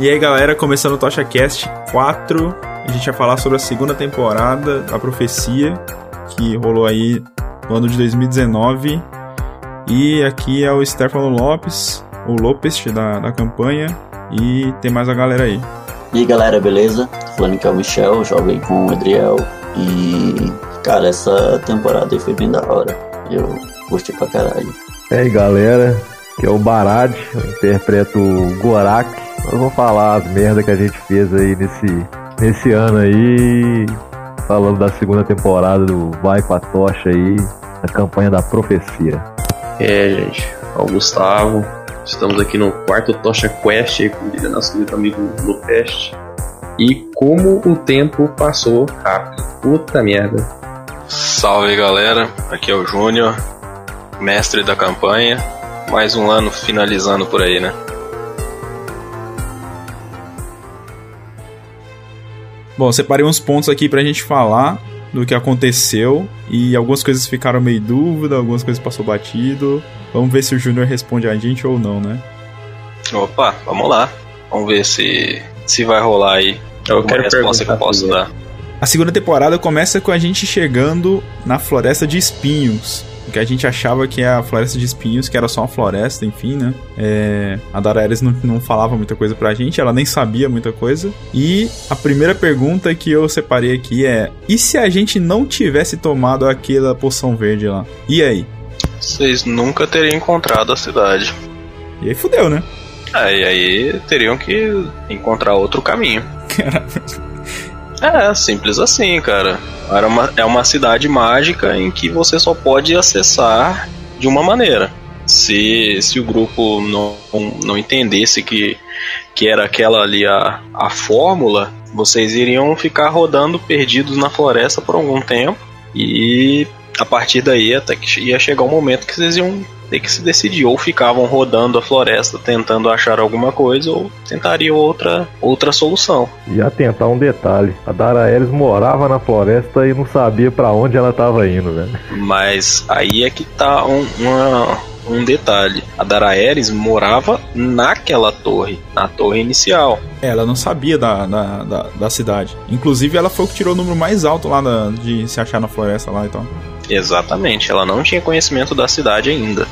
E aí, galera, começando o Tocha Cast 4, a gente vai falar sobre a segunda temporada, a profecia, que rolou aí no ano de 2019. E aqui é o Stefano Lopes, o Lopes da, da campanha, e tem mais a galera aí. E aí, galera, beleza? Falando que é o Michel, joguei com o Adriel. E, cara, essa temporada aí foi bem da hora. Eu curti pra caralho. E aí, galera, que é o Barad, eu interpreto o Gorak. Nós vamos falar as merdas que a gente fez aí nesse, nesse ano aí, falando da segunda temporada do Vai com a Tocha aí, a campanha da profecia. É, gente, é o Gustavo. Estamos aqui no quarto Tocha Quest aí com o nosso querido amigo Lupest. E como o tempo passou rápido. Puta merda. Salve galera, aqui é o Júnior, mestre da campanha. Mais um ano finalizando por aí, né? Bom, separei uns pontos aqui pra gente falar do que aconteceu e algumas coisas ficaram meio dúvida, algumas coisas passou batido. Vamos ver se o Júnior responde a gente ou não, né? Opa, vamos lá. Vamos ver se, se vai rolar aí. Eu quero resposta que eu posso dar. A segunda temporada começa com a gente chegando na Floresta de Espinhos. O que a gente achava que é a Floresta de Espinhos, que era só uma floresta, enfim, né? É, a Dara não, não falava muita coisa pra gente, ela nem sabia muita coisa. E a primeira pergunta que eu separei aqui é: e se a gente não tivesse tomado aquela poção verde lá? E aí? Vocês nunca teriam encontrado a cidade. E aí fudeu, né? É, e aí teriam que encontrar outro caminho. É, simples assim, cara. Era uma, é uma cidade mágica em que você só pode acessar de uma maneira. Se, se o grupo não, não entendesse que, que era aquela ali a, a fórmula, vocês iriam ficar rodando perdidos na floresta por algum tempo. E a partir daí até que ia chegar um momento que vocês iam ter que se decidir. Ou ficavam rodando a floresta tentando achar alguma coisa, ou tentariam outra, outra solução. E atentar um detalhe: a Dara Ares morava na floresta e não sabia pra onde ela tava indo, velho. Mas aí é que tá um, uma- um detalhe. A Daraeris morava naquela torre, na torre inicial. Ela não sabia da, da, da, da cidade. Inclusive, ela foi o que tirou o número mais alto lá da- de se achar na floresta lá e tal. Exatamente, ela não tinha conhecimento da cidade ainda.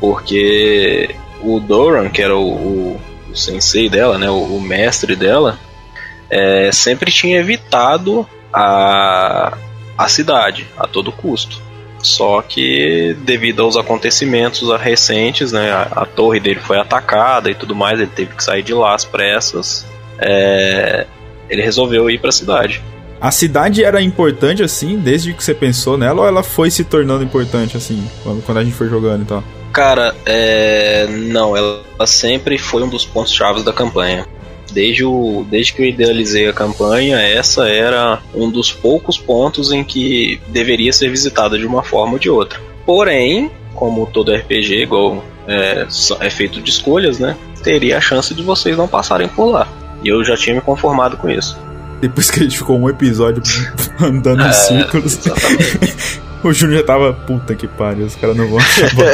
Porque o Doran, que era o, o- o sensei dela, né, o, o mestre dela, é, sempre tinha evitado a, a cidade a todo custo. Só que devido aos acontecimentos recentes, né, a, a torre dele foi atacada e tudo mais, ele teve que sair de lá às pressas. é, ele resolveu ir para a cidade. A cidade era importante assim, desde que você pensou nela, ou ela foi se tornando importante assim, quando, a gente foi jogando e tal? Cara, é... não, ela sempre foi um dos pontos chaves da campanha. Desde, o... Desde que eu idealizei a campanha, essa era um dos poucos pontos em que deveria ser visitada de uma forma ou de outra. Porém, como todo RPG, igual é, é feito de escolhas, né? Teria a chance de vocês não passarem por lá. E eu já tinha me conformado com isso. Depois que a gente ficou um episódio andando em É, círculos, Exatamente. o Júnior já tava, puta que pariu, os caras não vão achar bom."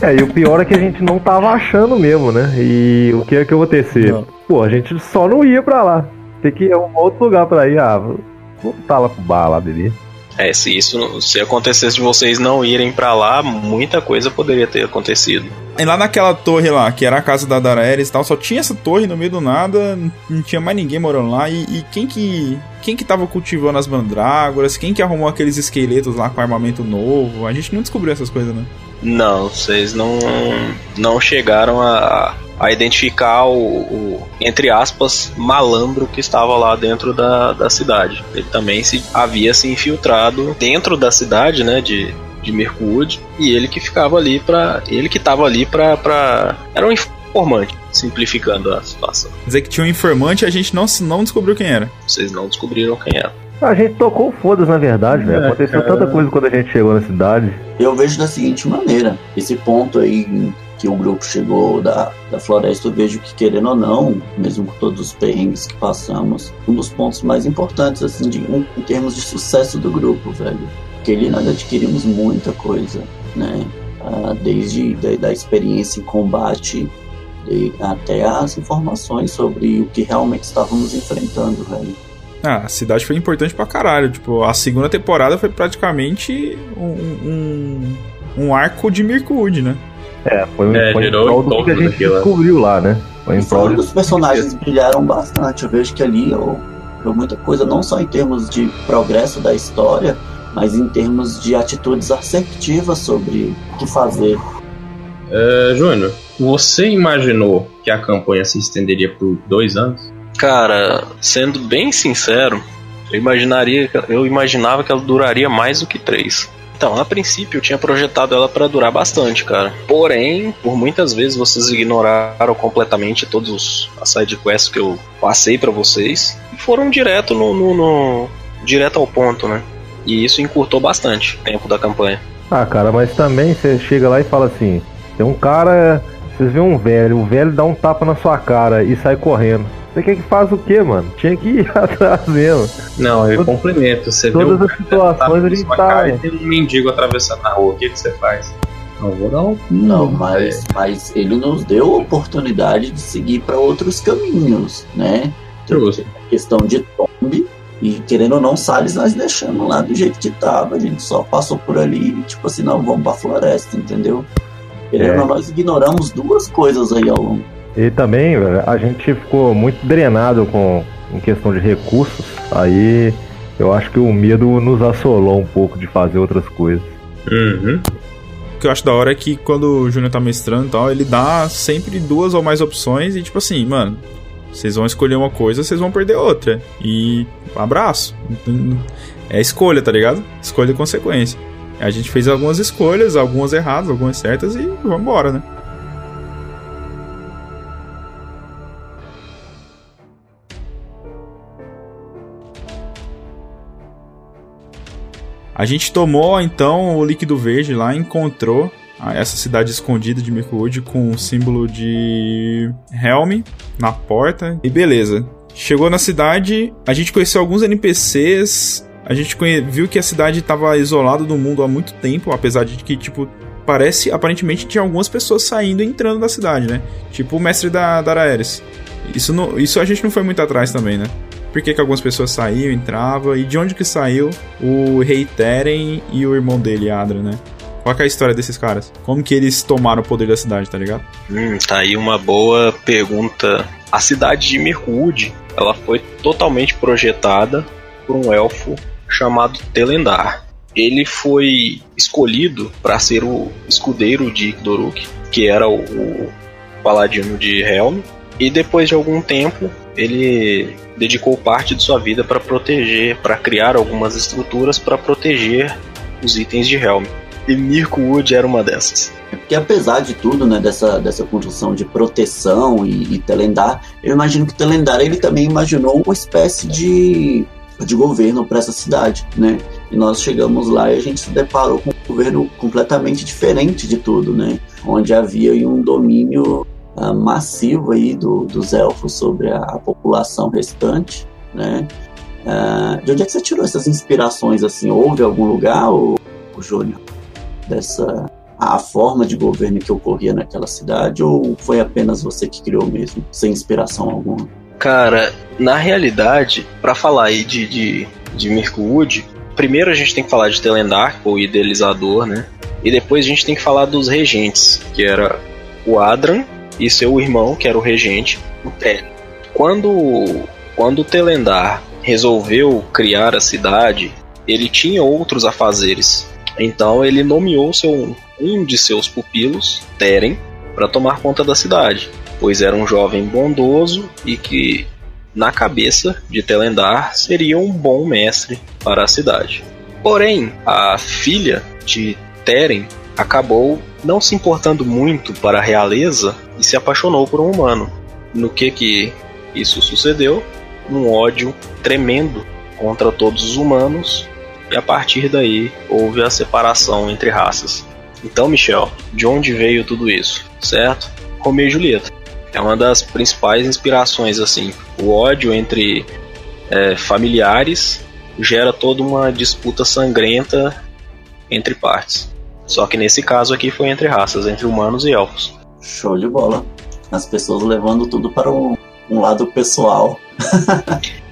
É, e o pior é que a gente não tava achando mesmo, né? E o que é que eu vou tecer? Não. Pô, a gente só não ia pra lá. Tem que ir a um outro lugar pra ir. Ah, vou voltar lá pro bar lá? É, se isso se acontecesse de vocês não irem pra lá, muita coisa poderia ter acontecido. E lá naquela torre lá, que era a casa da Daraeris e tal, só tinha essa torre no meio do nada, não tinha mais ninguém morando lá. E, e quem que quem que tava cultivando as mandrágoras? Quem que arrumou aqueles esqueletos lá com armamento novo? A gente não descobriu essas coisas, né? Não, vocês não, não chegaram a, a identificar o, o, entre aspas, malandro que estava lá dentro da, da cidade. Ele também se, havia se infiltrado dentro da cidade, né, de, de Mirkwood, e ele que ficava ali pra. Ele que estava ali pra, pra. Era um informante, simplificando a situação. Quer dizer que tinha um informante e a gente não, não descobriu quem era. Vocês não descobriram quem era. A gente tocou foda-se, na verdade, velho. É, Aconteceu cara. tanta coisa quando a gente chegou na cidade. Eu vejo da seguinte maneira: esse ponto aí que o grupo chegou da, da floresta, eu vejo que, querendo ou não, mesmo com todos os perrengues que passamos, um dos pontos mais importantes, assim, de, em, em termos de sucesso do grupo, velho. Porque ali nós adquirimos muita coisa, né? Ah, desde da, da experiência em combate, e até as informações sobre o que realmente estávamos enfrentando, velho. Ah, a cidade foi importante pra caralho. Tipo, a segunda temporada foi praticamente um, um, um arco de Mirkwood, né? É, foi, É, foi em prol do que a gente daquilo, descobriu lá, né? Foi em prol Fora de... os personagens brilharam bastante. Eu vejo que ali eu, eu muita coisa, não só em termos de progresso da história, mas em termos de atitudes assertivas sobre o que fazer. É, Júnior, você imaginou que a campanha se estenderia por dois anos? Cara, sendo bem sincero, eu imaginaria, eu imaginava que ela duraria mais do que três. Então, a princípio eu tinha projetado ela para durar bastante, cara. Porém, por muitas vezes vocês ignoraram completamente todos os side quests que eu passei para vocês e foram direto no, no- no- direto ao ponto, né? E isso encurtou bastante o tempo da campanha. Ah, cara, mas também você chega lá e fala assim: tem um cara, vocês vê um velho, o velho dá um tapa na sua cara e sai correndo. Você quer que faz o quê, mano? Tinha que ir atrás mesmo. Não, eu Todas- complemento. Você todas as situações a gente sua tá- cara e tem um mendigo atravessando a rua. O que, que você faz? Não, vou dar um. Não, mas, mas ele nos deu a oportunidade de seguir para outros caminhos, né? Justo. A questão de Tomb e querendo ou não, Salles nós deixamos lá do jeito que tava. A gente só passou por ali e tipo assim, não, vamos pra floresta, entendeu? Querendo É. ou não, nós ignoramos duas coisas aí ao longo. E também, velho, a gente ficou muito drenado com em questão de recursos. Aí eu acho que o medo nos assolou um pouco de fazer outras coisas. Uhum. O que eu acho da hora é que quando o Júnior tá mestrando e tal, ele dá sempre duas ou mais opções e tipo assim, mano, vocês vão escolher uma coisa, vocês vão perder outra. E abraço. É escolha, tá ligado? Escolha e consequência. A gente fez algumas escolhas, algumas erradas, algumas certas e vambora, né? A gente tomou então o líquido verde lá, encontrou essa cidade escondida de Mirkwood com o símbolo de Helm na porta e beleza. Chegou na cidade, a gente conheceu alguns NPCs, a gente viu que a cidade estava isolada do mundo há muito tempo, apesar de que tipo parece aparentemente tinha algumas pessoas saindo e entrando da cidade, né? Tipo o mestre da da Aeres. Isso não, isso a gente não foi muito atrás também, né? Por que, que algumas pessoas saíam, entravam, e de onde que saiu o rei Teren e o irmão dele, Adra, né? Qual é a história desses caras? Como que eles tomaram o poder da cidade, tá ligado? Hum, tá aí uma boa pergunta. A cidade de Mirkwood, ela foi totalmente projetada por um elfo chamado Telendar. Ele foi escolhido para ser o escudeiro de Ikdoruk, que era o, o paladino de Helm, e depois de algum tempo ele dedicou parte de sua vida para proteger, para criar algumas estruturas para proteger os itens de Helm. E Mirkwood era uma dessas. Porque apesar de tudo, né, dessa, dessa construção de proteção e, e Telendar, eu imagino que Telendar ele também imaginou uma espécie de, de governo para essa cidade, né? E nós chegamos lá e a gente se deparou com um governo completamente diferente de tudo, né? Onde havia um domínio ah, massivo aí do, dos elfos sobre a, a população restante, né? Ah, de onde é que você tirou essas inspirações assim? Houve algum lugar, o Júnior, dessa a forma de governo que ocorria naquela cidade ou foi apenas você que criou mesmo, sem inspiração alguma? Cara, na realidade, pra falar aí de, de, de Mirkwood, primeiro a gente tem que falar de Telendar, o idealizador, né? E depois a gente tem que falar dos regentes, que era o Adran e seu irmão, que era o regente, o Tel. Quando, quando o Telendar resolveu criar a cidade, ele tinha outros afazeres. Então ele nomeou seu, um de seus pupilos, Teren, para tomar conta da cidade, pois era um jovem bondoso e que, na cabeça de Telendar, seria um bom mestre para a cidade. Porém, a filha de Teren acabou não se importando muito para a realeza e se apaixonou por um humano. No que que isso sucedeu? Um ódio tremendo contra todos os humanos e a partir daí houve a separação entre raças. Então, Michel, de onde veio tudo isso? Certo? Romeu e Julieta. É uma das principais inspirações, assim. O ódio entre é, familiares gera toda uma disputa sangrenta entre partes. Só que nesse caso aqui foi entre raças, entre humanos e elfos. Show de bola. As pessoas levando tudo para um, um lado pessoal.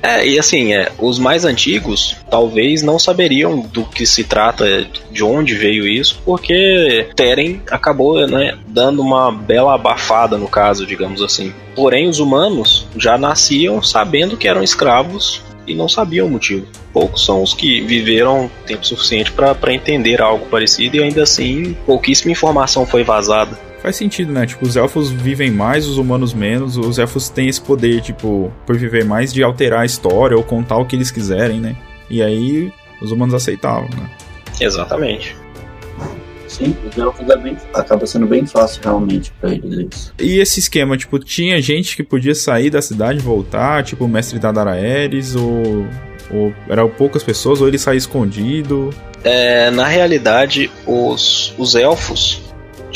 É, e assim, é, os mais antigos talvez não saberiam do que se trata, de onde veio isso, porque Teren acabou né, dando uma bela abafada no caso, digamos assim. Porém, os humanos já nasciam sabendo que eram escravos e não sabiam o motivo. Poucos são os que viveram tempo suficiente para entender algo parecido e ainda assim pouquíssima informação foi vazada. Faz sentido, né? Tipo, os elfos vivem mais, os humanos menos. Os elfos têm esse poder, tipo, por viver mais, de alterar a história ou contar o que eles quiserem, né? E aí os humanos aceitavam, né? Exatamente. Sim, os elfos é bem, acaba sendo bem fácil realmente pra eles isso. E esse esquema, tipo, tinha gente que podia sair da cidade e voltar, tipo o mestre da Daraeris, ou, ou eram poucas pessoas, ou ele saía escondido. É, na realidade, os, os elfos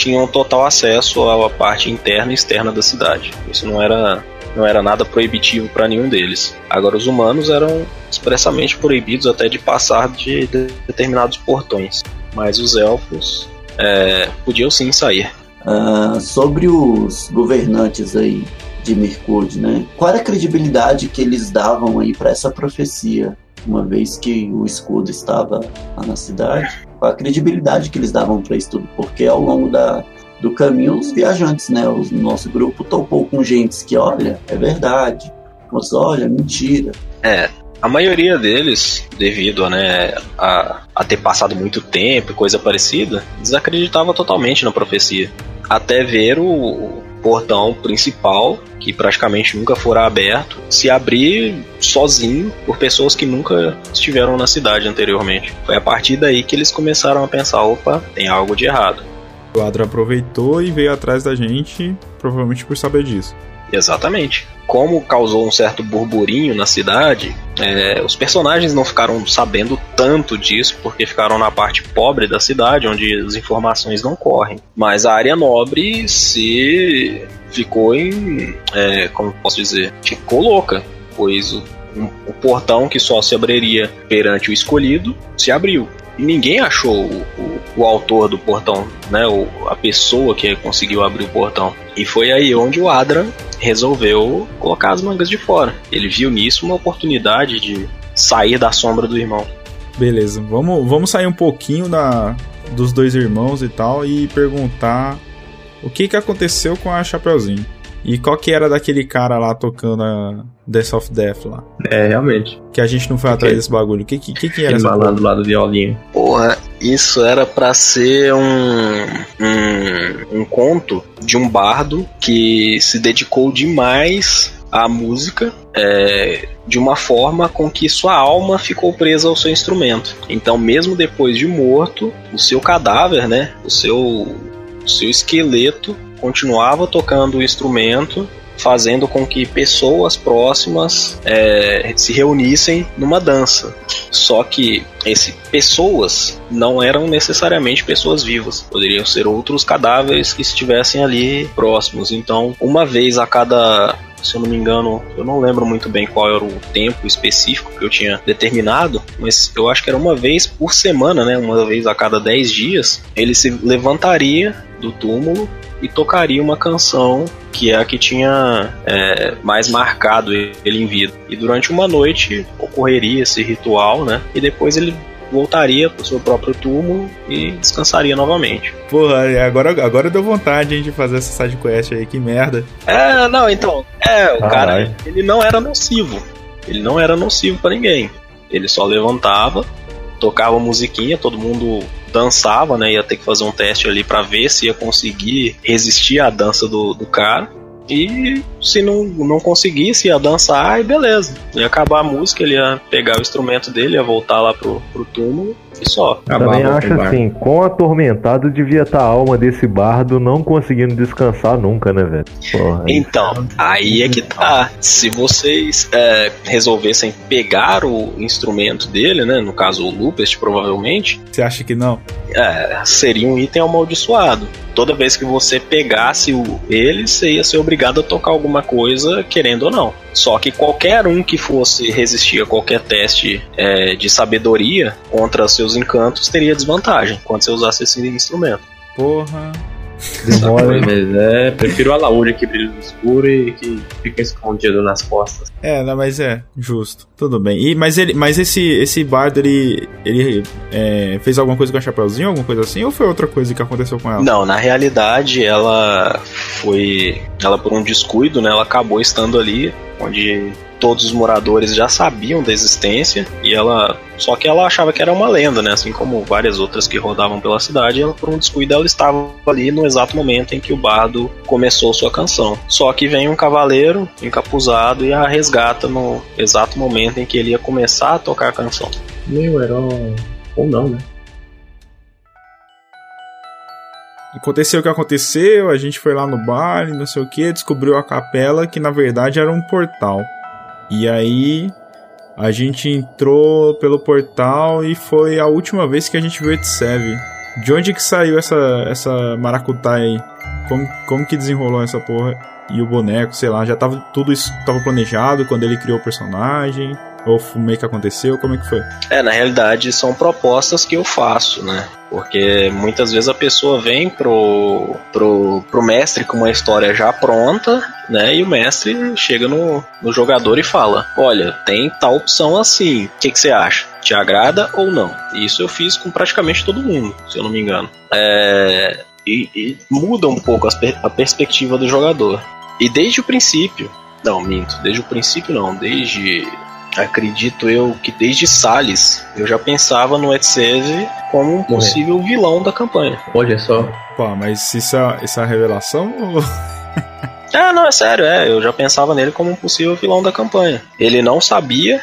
tinham total acesso à parte interna e externa da cidade. Isso não era não era nada proibitivo para nenhum deles. Agora os humanos eram expressamente proibidos até de passar de determinados portões, mas os elfos é, podiam sim sair. Uh, sobre os governantes aí de Mirkwood, né? Qual era a credibilidade que eles davam aí para essa profecia, uma vez que o escudo estava lá na cidade? A credibilidade que eles davam para isso tudo, porque ao longo da, do caminho os viajantes, né, o nosso grupo topou com gente que, olha, é verdade, mas olha, mentira. É, a maioria deles, devido né, a, a ter passado muito tempo e coisa parecida, desacreditava totalmente na profecia. Até ver o, portão principal, que praticamente nunca fora aberto, se abrir sozinho por pessoas que nunca estiveram na cidade anteriormente. Foi a partir daí que eles começaram a pensar: opa, tem algo de errado. O Adra aproveitou e veio atrás da gente, provavelmente por saber disso. Exatamente. Como causou um certo burburinho na cidade, é, os personagens não ficaram sabendo tanto disso porque ficaram na parte pobre da cidade, onde as informações não correm. Mas a área nobre se ficou em. É, como posso dizer? Ficou louca, pois o, um, o portão que só se abriria perante o escolhido se abriu. Ninguém achou o, o, o, autor do portão, né? O, a pessoa que conseguiu abrir o portão. E foi aí onde o Adra resolveu colocar as mangas de fora. Ele viu nisso uma oportunidade de sair da sombra do irmão. Beleza, vamos, vamos sair um pouquinho da, dos dois irmãos e tal e perguntar o que, que aconteceu com a Chapeuzinho. E qual que era daquele cara lá tocando a Death of Death lá? É, realmente. Que a gente não foi atrás desse bagulho. O que, que, que, era essa do lado do violinho. Porra, isso era para ser um, um, um conto de um bardo que se dedicou demais à música é, de uma forma com que sua alma ficou presa ao seu instrumento. Então, mesmo depois de morto, o seu cadáver, né, o seu, o seu esqueleto continuava tocando o instrumento, fazendo com que pessoas próximas é, se reunissem numa dança. Só que esse pessoas não eram necessariamente pessoas vivas, poderiam ser outros cadáveres que estivessem ali próximos. Então, uma vez a cada se eu não me engano, eu não lembro muito bem qual era o tempo específico que eu tinha determinado, mas eu acho que era uma vez por semana, né? Uma vez a cada 10 dias, ele se levantaria do túmulo e tocaria uma canção que é a que tinha é, mais marcado ele em vida. E durante uma noite ocorreria esse ritual, né? E depois ele voltaria pro seu próprio túmulo e descansaria novamente. Porra, agora, agora deu vontade de fazer essa side quest aí, que merda. É, não, então, é, o cara, ele não era nocivo. Ele não era nocivo para ninguém. Ele só levantava, tocava musiquinha, todo mundo dançava, né? Ia ter que fazer um teste ali para ver se ia conseguir resistir à dança do, do cara. E se não, não conseguisse, ia dançar e beleza. Ia acabar a música, ele ia pegar o instrumento dele, ia voltar lá pro, pro túmulo e só. Eu também acho assim, quão atormentado devia estar tá a alma desse bardo não conseguindo descansar nunca, né, velho? Então, aí é que tá. Se vocês é, resolvessem pegar o instrumento dele, né? No caso o Lupest, provavelmente. Você acha que não? É, seria um item amaldiçoado. Toda vez que você pegasse o, ele, você ia ser obrigado a tocar alguma coisa, querendo ou não. Só que qualquer um que fosse resistir a qualquer teste é, de sabedoria contra seus encantos teria desvantagem quando você usasse esse instrumento. Porra. Demora. Mas é, prefiro a laúde que brilha no escuro e que fica escondido nas costas. É, não, mas é, justo. Tudo bem. E, mas ele, mas esse, esse bardo, ele, ele é, fez alguma coisa com a Chapeuzinho, alguma coisa assim, ou foi outra coisa que aconteceu com ela? Não, na realidade ela foi. Ela por um descuido, né? Ela acabou estando ali onde todos os moradores já sabiam da existência e ela só que ela achava que era uma lenda, né? Assim como várias outras que rodavam pela cidade, ela por um descuido ela estava ali no exato momento em que o bardo começou sua canção. Só que vem um cavaleiro encapuzado e a resgata no exato momento em que ele ia começar a tocar a canção. Meu herói. Ou não, né? Aconteceu o que aconteceu, a gente foi lá no bar e não sei o que, descobriu a capela que na verdade era um portal. E aí a gente entrou pelo portal e foi a última vez que a gente viu Etsev. De onde que saiu essa, essa maracutaia aí? Como, como que desenrolou essa porra? E o boneco, sei lá, já tava tudo isso tava planejado quando ele criou o personagem? Ou meio que aconteceu? Como é que foi? É, na realidade são propostas que eu faço, né? Porque muitas vezes a pessoa vem pro, pro, pro mestre com uma história já pronta, né? E o mestre chega no, no jogador e fala: Olha, tem tal opção assim, o que, que você acha? Te agrada ou não? Isso eu fiz com praticamente todo mundo, se eu não me engano. É, e, e muda um pouco a, a perspectiva do jogador. E desde o princípio, não, minto, desde o princípio não, desde acredito eu que desde Salles eu já pensava no Etseve como um possível vilão da campanha. Olha só. Pô, mas isso é, isso é uma revelação? Ou... Ah, não, é sério, é, eu já pensava nele como um possível vilão da campanha. Ele não sabia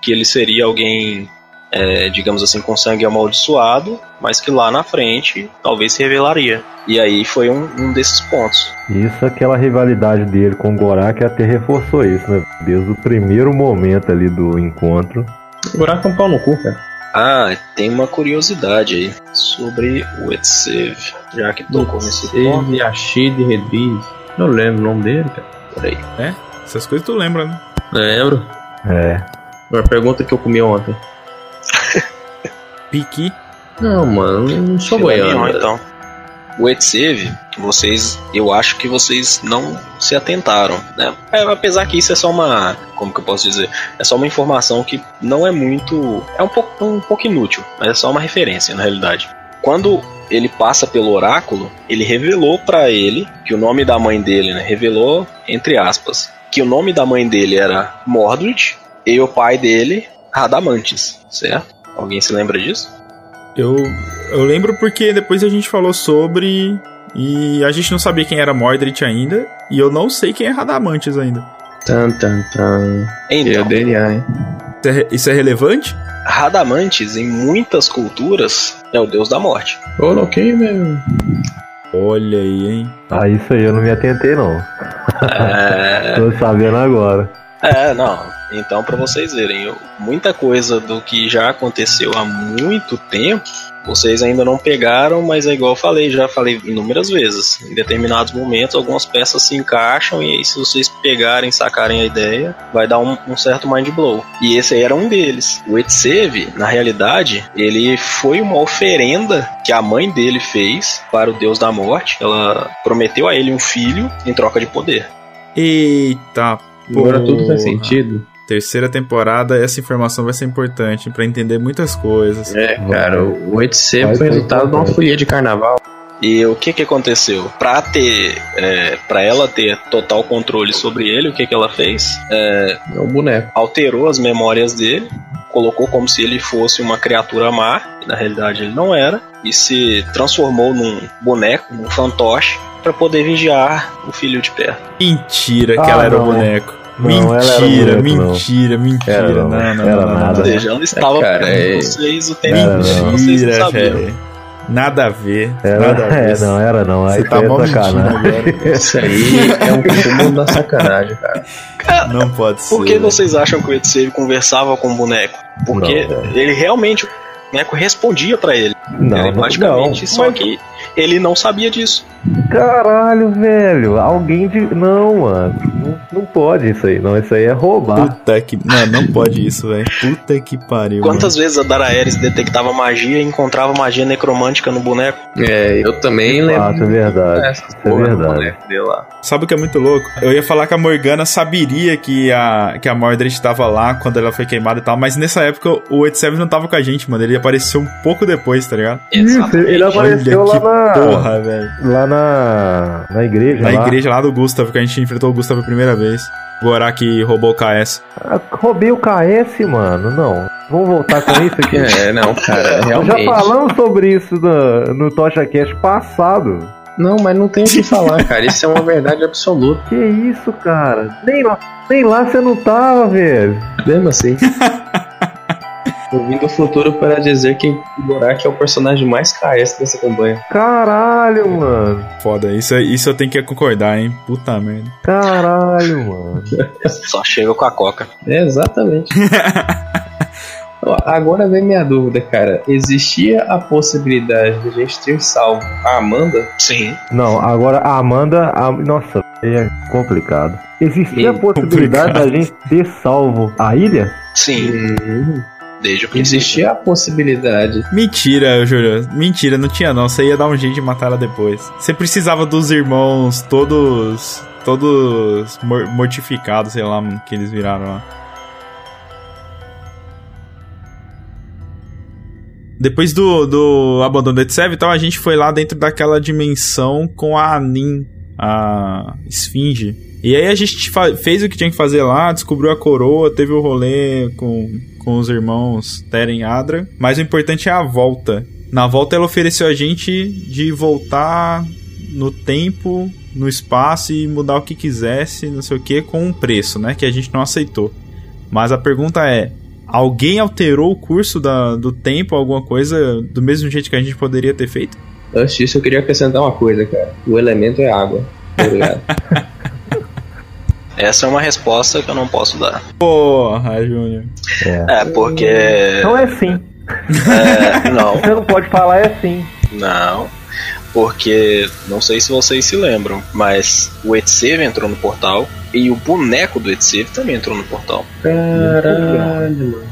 que ele seria alguém, é, digamos assim, com sangue amaldiçoado, mas que lá na frente talvez se revelaria. E aí foi um, um desses pontos. Isso, aquela rivalidade dele com o Gorak até reforçou isso, né? Desde o primeiro momento ali do encontro. Agora é um pau no cu, cara. Ah, tem uma curiosidade aí sobre o Etsev, já que tocou nesse ponto. Teve Ashid Redriz. Não lembro o nome dele, cara. Peraí. Essas coisas tu lembra, né? Lembro. É. Uma pergunta que eu comi ontem. Piqui. Não, mano, não sou goiano. então. O Etseve, vocês, eu acho que vocês não se atentaram, né? É, apesar que isso é só uma, como que eu posso dizer, é só uma informação que não é muito, é um pouco, um pouco inútil, mas é só uma referência na realidade. Quando ele passa pelo oráculo, ele revelou pra ele que o nome da mãe dele, né, revelou entre aspas, que o nome da mãe dele era Mordred e o pai dele Radamantes, certo? Alguém se lembra disso? Eu, eu lembro porque depois a gente falou sobre. E a gente não sabia quem era Mordred ainda. E eu não sei quem é Radamantes ainda. Tan, tan, tan. Então, Eu DNA, hein? Isso é, isso é relevante? Radamantes, em muitas culturas, é o deus da morte. Coloquei, meu. Olha aí, hein? Ah, isso aí eu não me atentei, não. É, Tô sabendo agora. É, não. Então, pra vocês verem, eu- muita coisa do que já aconteceu há muito tempo, vocês ainda não pegaram, mas é igual eu falei, já falei inúmeras vezes. Em determinados momentos, algumas peças se encaixam e aí, se vocês pegarem, sacarem a ideia, vai dar um, um certo mind blow. E esse aí era um deles. O Etseve, na realidade, ele foi uma oferenda que a mãe dele fez para o deus da morte. Ela prometeu a ele um filho em troca de poder. Eita, Agora tudo faz sentido. Terceira temporada, essa informação vai ser importante pra entender muitas coisas. É, cara, o 8C Vai foi resultado de uma folia de carnaval. E o que que aconteceu? Pra ter, é, para ela ter total controle sobre ele, o que que ela fez? É, É o boneco. alterou as memórias dele, colocou como se ele fosse uma criatura má, e na realidade ele não era, e se transformou num boneco, num fantoche, pra poder vigiar o filho de perto. Mentira que Ah, ela era o boneco. Não, ela era mentira, boneco, não. mentira, mentira. Era não, não, não, não, era não, não, nada. Ou seja, ela estava cara, é- vocês o tempo Era não. vocês não Mentira, sabiam. Nada a ver. Era, nada a ver. é, não, era não. Aí Você tá mentindo sacanagem. agora. Isso aí é um cúmulo da sacanagem, cara. Não pode ser. Por que velho. vocês acham que o Etsave conversava com o boneco? Porque ele realmente, o boneco respondia pra ele. Não, não. só Mas- que ele não sabia disso. Caralho, velho. Alguém de. Não, mano. Não, não pode isso aí. Não, isso aí é roubar. Puta que. Não, não pode isso, velho. Puta que pariu. Quantas vezes a Daraeris detectava magia e encontrava magia necromântica no boneco? É, eu também lembro. Ah, isso é verdade. Essa é verdade. boneco dele lá. Sabe o que é muito louco? Eu ia falar que a Morgana saberia que a, que a Mordred tava lá quando ela foi queimada e tal, mas nessa época o Ed Seven não tava com a gente, mano. Ele apareceu um pouco depois, tá ligado? Isso, ele apareceu Olha lá que na. porra, velho. Lá na. Na igreja. Na lá. igreja lá do Gustav, que a gente enfrentou o Gustav a primeira vez. O Gorak roubou o KS. Ah, roubei o KS, mano. Não. Vamos voltar com isso aqui. É, não, cara, Já realmente. falamos sobre isso no, no Tocha Cast passado. Não, mas não tem o que falar, cara. Isso é uma verdade absoluta. Que isso, cara? Nem lá, nem lá você não tava, velho. Mesmo assim. Eu vim do futuro para dizer que o Gorak é o personagem mais KS dessa campanha. Caralho, mano. Foda, isso, isso eu tenho que concordar, hein? Puta merda. Caralho, mano. Só chega com a coca. É, exatamente. Agora vem minha dúvida, cara. Existia a possibilidade de a gente ter salvo a Amanda? Sim. Não, agora a Amanda. a- nossa, é complicado. Existia a possibilidade complicado. da gente ter salvo a ilha? Sim. Desde o princípio. Existia a possibilidade. Mentira, Júlio. Mentira, não tinha não. Você ia dar um jeito de matar ela depois. Você precisava dos irmãos todos. Todos mor- mortificados, sei lá, mano, que eles viraram lá. Depois do, do abandono do Etsev e tal, a gente foi lá dentro daquela dimensão com a Anin, a Esfinge. E aí a gente fez o que tinha que fazer lá, descobriu a coroa, teve o rolê com, com os irmãos Teren e Adra. Mas o importante é a volta. Na volta ela ofereceu a gente de voltar no tempo, no espaço e mudar o que quisesse, não sei o que, com um preço, né? Que a gente não aceitou. Mas a pergunta é: alguém alterou o curso da, do tempo, alguma coisa, do mesmo jeito que a gente poderia ter feito? Antes disso, eu queria acrescentar uma coisa, cara. O elemento é água. Obrigado. Essa é uma resposta que eu não posso dar. Porra, Júnior. É, porque. Então é sim. É, não, Você não pode falar é sim. não. Porque não sei se vocês se lembram, mas o Etsev entrou no portal e o boneco do Etsev também entrou no portal. Caralho, mano.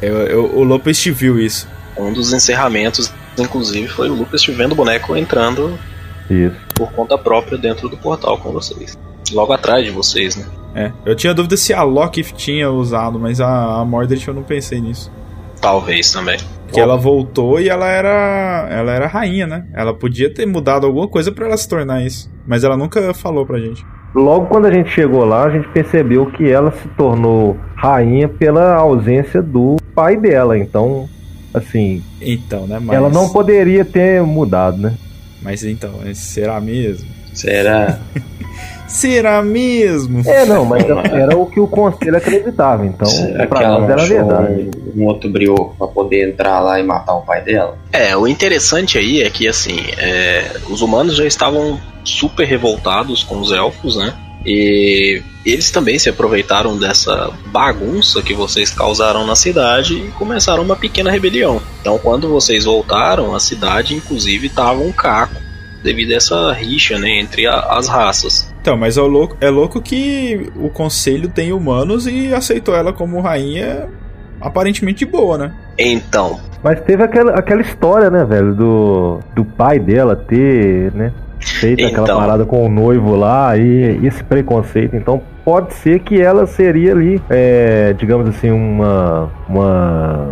Eu, eu- o Lopes te viu isso. Um dos encerramentos, inclusive, foi o Lucas vendo o boneco entrando Isso. por conta própria dentro do portal com vocês. Logo atrás de vocês, né? É. Eu tinha dúvida se a Loki tinha usado, mas a, a Mordred eu não pensei nisso. Talvez também. Que ela voltou e ela era. Ela era rainha, né? Ela podia ter mudado alguma coisa pra ela se tornar isso. Mas ela nunca falou pra gente. Logo quando a gente chegou lá, a gente percebeu que ela se tornou rainha pela ausência do pai dela. Então, assim, Então, né? Mas, ela não poderia ter mudado, né? Mas então, será mesmo? Será? Será mesmo? É, não, mas era o que o conselho acreditava. Então, Será que pra ela era verdade. um, um outro brioco pra poder entrar lá e matar o pai dela? É, o interessante aí é que, assim, é, os humanos já estavam super revoltados com os elfos, né? E eles também se aproveitaram dessa bagunça que vocês causaram na cidade e começaram uma pequena rebelião. Então, quando vocês voltaram, a cidade, inclusive, estava um caco devido a essa rixa né, entre a- as raças. Então, mas é louco, é louco que o conselho tem humanos e aceitou ela como rainha aparentemente de boa, né? Então, Mas teve aquela, aquela história, né, velho, do, do pai dela ter, né, feito aquela Então. parada com o noivo lá e esse preconceito. Então, pode ser que ela seria ali, é, digamos assim, uma. uma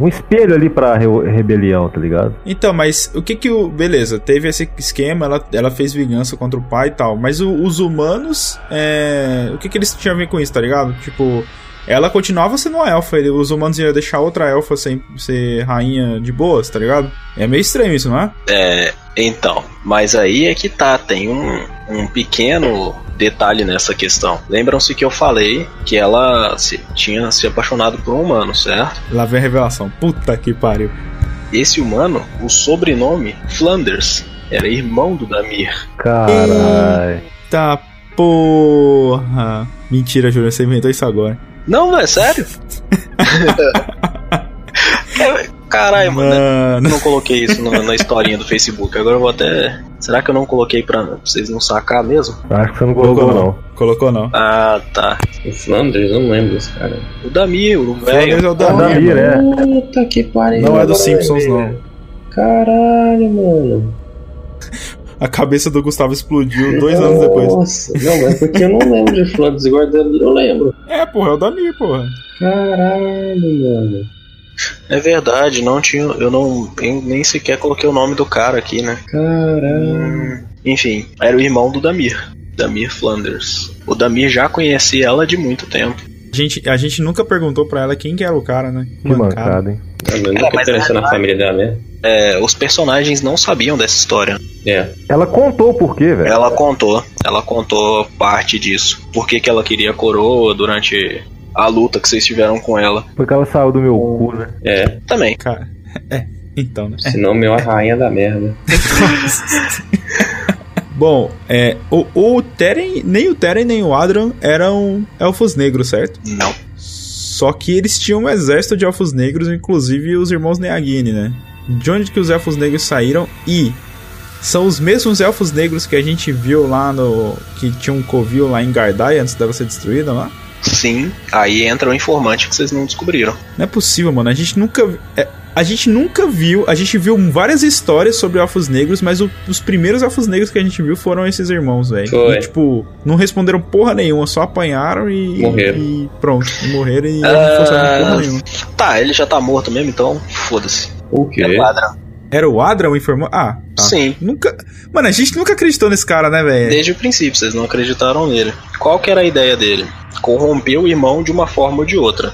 um espelho ali pra re- rebelião, tá ligado? Então, mas o que que o. Beleza, teve esse esquema, ela, ela fez vingança contra o pai e tal. Mas o- os humanos. É, o que que eles tinham a ver com isso, tá ligado? Tipo. Ela continuava sendo uma elfa, ele- os humanos iam deixar outra elfa sem ser rainha de boas, tá ligado? É meio estranho isso, não é? É, então, mas aí é que tá, tem um, um pequeno detalhe nessa questão. Lembram-se que eu falei que ela se- tinha se apaixonado por um humano, certo? Lá vem a revelação. Puta que pariu. Esse humano, o sobrenome Flanders, era irmão do Damir. Caralho. Tá porra. Mentira, Júlio, você inventou isso agora. Não, não é sério? É, Caralho, mano. Mano. Eu não coloquei isso no- na historinha do Facebook. Agora eu vou até. Será que eu não coloquei pra vocês não sacar mesmo? Acho que você não colocou, não. Colocou não. Ah, tá. O Flanders, eu não lembro desse cara. O Damir, o Flanders velho. é o Ah, Damir, mano. é. Puta que pariu. Não é dos Simpsons, não. Caralho, mano. A cabeça do Gustavo explodiu dois anos depois. Nossa, não, é porque eu não lembro de Flanders igual dele, eu lembro. É, porra, é o Damir, porra. Caralho, mano. É verdade, não tinha. Eu não. Eu nem sequer coloquei o nome do cara aqui, né? Caralho. Enfim, era o irmão do Damir. Damir Flanders. O Damir já conhecia ela de muito tempo. A gente, a gente nunca perguntou pra ela quem que era o cara, né? Que mancada, hein? Vendo? Nunca mas interessou é na família dela, né? É, os personagens não sabiam dessa história. É. Ela contou por quê, velho? Ela contou, ela contou parte disso. Por que, que ela queria a coroa durante a luta que vocês tiveram com ela. Porque ela saiu do meu cu, né? É. Também. Cara, é. Então, né? Senão meu é a rainha da merda. Bom, é, o, o Teren, nem o Teren nem o Adran eram elfos negros, certo? Não. Só que eles tinham um exército de elfos negros, inclusive os irmãos Neagini, né? De onde que os elfos negros saíram? E são os mesmos elfos negros que a gente viu lá no. que tinha um covil lá em Gardai antes dela ser destruída lá? Sim, aí entra o informante que vocês não descobriram. Não é possível, mano. A gente nunca. é, a gente nunca viu. A gente viu várias histórias sobre elfos negros, mas o- os primeiros elfos negros que a gente viu foram esses irmãos, velho. E, tipo, não responderam porra nenhuma, só apanharam e. Morreram. E pronto, e morreram e Ah. não forçaram porra nenhuma. Tá, ele já tá morto mesmo, então foda-se. O quê? É quadra. Era o Adra o informante? Ah, tá. Sim. Nunca. Mano, a gente nunca acreditou nesse cara, né, velho? Desde o princípio, vocês não acreditaram nele. Qual que era a ideia dele? Corromper o irmão de uma forma ou de outra.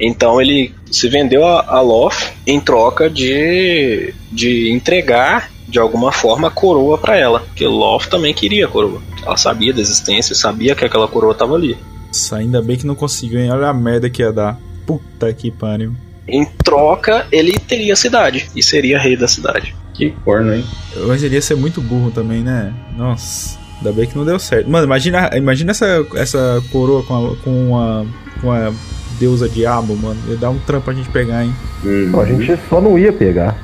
Então ele se vendeu a, a Loth em troca de, de entregar de alguma forma a coroa pra ela. Porque Loth também queria a coroa. Ela sabia da existência, sabia que aquela coroa tava ali. Nossa, ainda bem que não conseguiu, hein? Olha a merda que ia dar. Puta que pariu. Em troca, ele teria a cidade e seria rei da cidade. Que corno, hein? Mas ele ia ser muito burro também, né? Nossa, ainda bem que não deu certo. Mano, imagina, imagina essa, essa coroa com a, com a, com a deusa diabo, mano. Ia dar um trampo pra gente pegar, hein? Hum. Não, a gente só não ia pegar.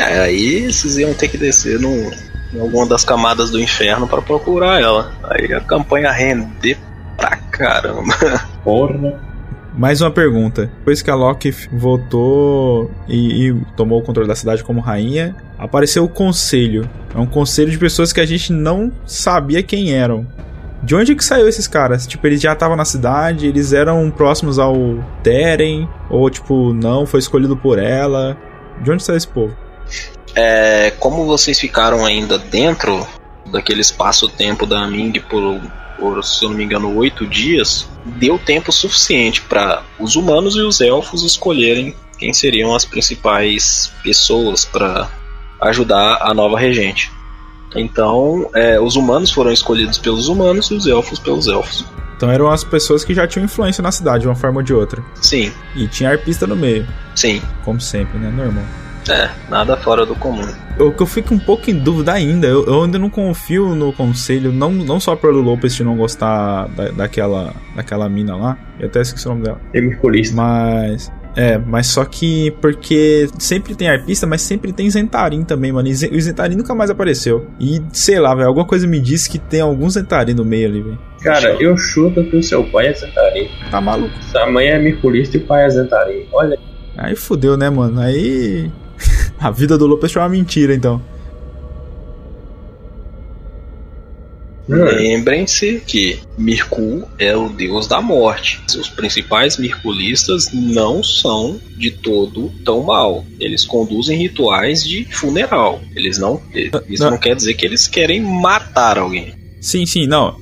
É, aí vocês iam ter que descer no, em alguma das camadas do inferno pra procurar ela. Aí a campanha render pra caramba. Porra. Mais uma pergunta. Depois que a Loki voltou e, e tomou o controle da cidade como rainha, apareceu o conselho. É um conselho de pessoas que a gente não sabia quem eram. De onde que saiu esses caras? Tipo, eles já estavam na cidade, eles eram próximos ao Teren, ou tipo, não, foi escolhido por ela. De onde saiu esse povo? É, como vocês ficaram ainda dentro daquele espaço-tempo da Ming por, por, se eu não me engano, oito dias, deu tempo suficiente para os humanos e os elfos escolherem quem seriam as principais pessoas para ajudar a nova regente. Então, é, os humanos foram escolhidos pelos humanos e os elfos pelos elfos. Então eram as pessoas que já tinham influência na cidade, de uma forma ou de outra. Sim, E tinha arpista no meio, sim. como sempre, né? Normal. É, nada fora do comum. O que eu fico um pouco em dúvida ainda, eu, eu ainda não confio no conselho, não, não só pelo Lopes de não gostar da, daquela, daquela mina lá, eu até esqueci o nome dela, Tem merculista. mas. É, mas só que porque sempre tem arpista, mas sempre tem Zentarim também, mano. E o Zentarim nunca mais apareceu. E sei lá, velho, alguma coisa me disse que tem algum Zentarim no meio ali, velho. Cara, eu chuto que o seu pai é Zentarim. Tá maluco. Sua mãe é merculista e o pai é Zentarim. Olha. Aí fudeu, né, mano? Aí. A vida do Lopes é uma mentira, então. Lembrem-se que Mirkul é o deus da morte. Os principais mirculistas não são de todo tão mal. Eles conduzem rituais de funeral. Eles não. Isso não. não quer dizer que eles querem matar alguém. Sim, sim, não.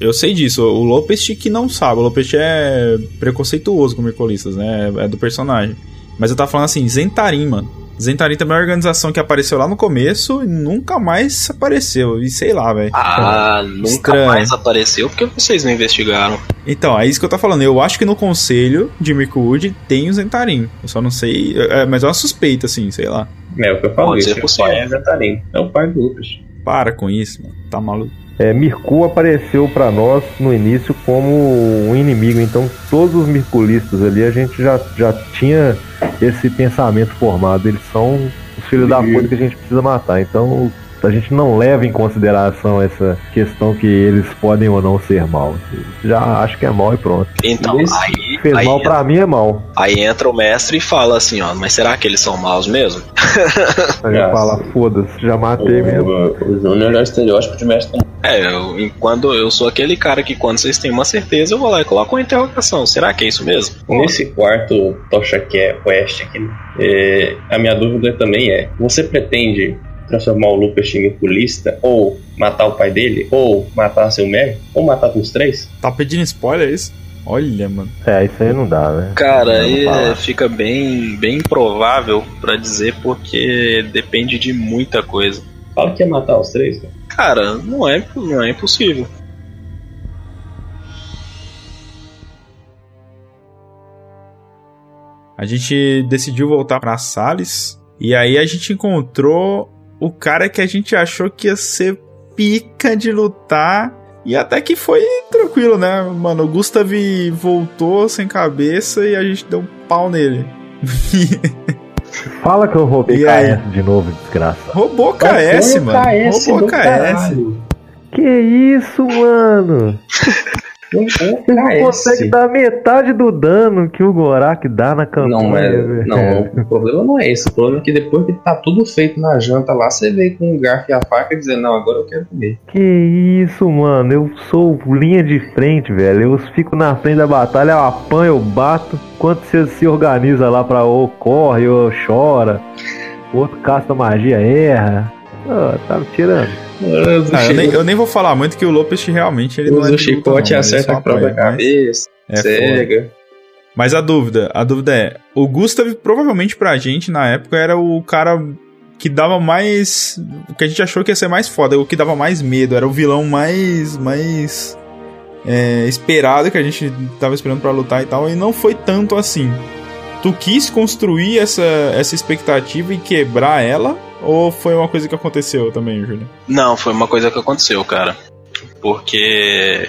Eu sei disso. O Lopes que não sabe. O Lopes é preconceituoso com mercolistas, né? É do personagem. Mas eu tava falando assim, Zentarim, mano. Zentarim também é uma organização que apareceu lá no começo e nunca mais apareceu. E sei lá, velho. Ah, nunca Estranho. mais apareceu porque vocês não investigaram. Então, é isso que eu tô falando. Eu acho que no conselho de Mirkwood tem o Zentarim. Eu só não sei. é, mas é uma suspeita, assim, sei lá. É o que eu falei. Pode ser possível. pai é Zentarim. É o pai do Lucas. Para com isso, mano. Tá maluco. É, Mirku apareceu para nós no início como um inimigo, então todos os mirculistas ali a gente já, já tinha esse pensamento formado. Eles são os filhos da puta que a gente precisa matar. Então a gente não leva em consideração essa questão que eles podem ou não ser mal. Já acho que é mal e pronto. Então, aí, fez aí mal pra mim é mal. Aí entra o mestre e fala assim, ó, mas será que eles são maus mesmo? Aí Já. fala, foda-se, já matei mesmo. O, o Júnior é o estereótipo de mestre. É, eu, quando eu sou aquele cara que quando vocês têm uma certeza, eu vou lá e coloco uma interrogação. Será que é isso mesmo? Nesse quarto Tocha Quest aqui, é, a minha dúvida também é: você pretende transformar o Lupus em mirculista, ou matar o pai dele, ou matar seu Mer, ou matar os três? Tá pedindo spoiler, é isso? Olha, mano. É, isso aí não dá, né? Cara, aí falar. é, fica bem, bem improvável pra dizer porque depende de muita coisa. Fala que ia matar os três, cara. Cara, não é, não é impossível. A gente decidiu voltar pra Sales. E aí a gente encontrou o cara que a gente achou que ia ser pica de lutar. E até que foi tranquilo, né? Mano, o Gustav voltou sem cabeça e a gente deu um pau nele. Fala que eu roubei E aí? KS de novo, desgraça. Roubou KS, mano. Roubou KS. Que isso, mano? Você não consegue dar metade do dano que o Gorak dá na campanha. Não, velho. não, o problema não é esse. O problema é que depois que tá tudo feito na janta lá, você veio com o garfo e a faca e dizer, não, agora eu quero comer. Que isso, mano? Eu sou linha de frente, velho. Eu fico na frente da batalha, eu apanho, eu bato. Enquanto você se organiza lá pra ou corre ou chora, o outro casta magia, erra. Ah, tá me tirando. Ah, eu, nem, eu nem vou falar muito que o Lopes realmente ele não Usa é o chicote não, acerta a própria mas cabeça. É foda. cega. Mas a dúvida, a dúvida é, o Gustav provavelmente pra gente na época era o cara que dava mais, o que a gente achou que ia ser mais foda, o que dava mais medo, era o vilão mais mais é, esperado que a gente tava esperando pra lutar e tal, e não foi tanto assim. Tu quis construir essa, essa expectativa e quebrar ela? Ou foi uma coisa que aconteceu também, Júlio? Não, foi uma coisa que aconteceu, cara. Porque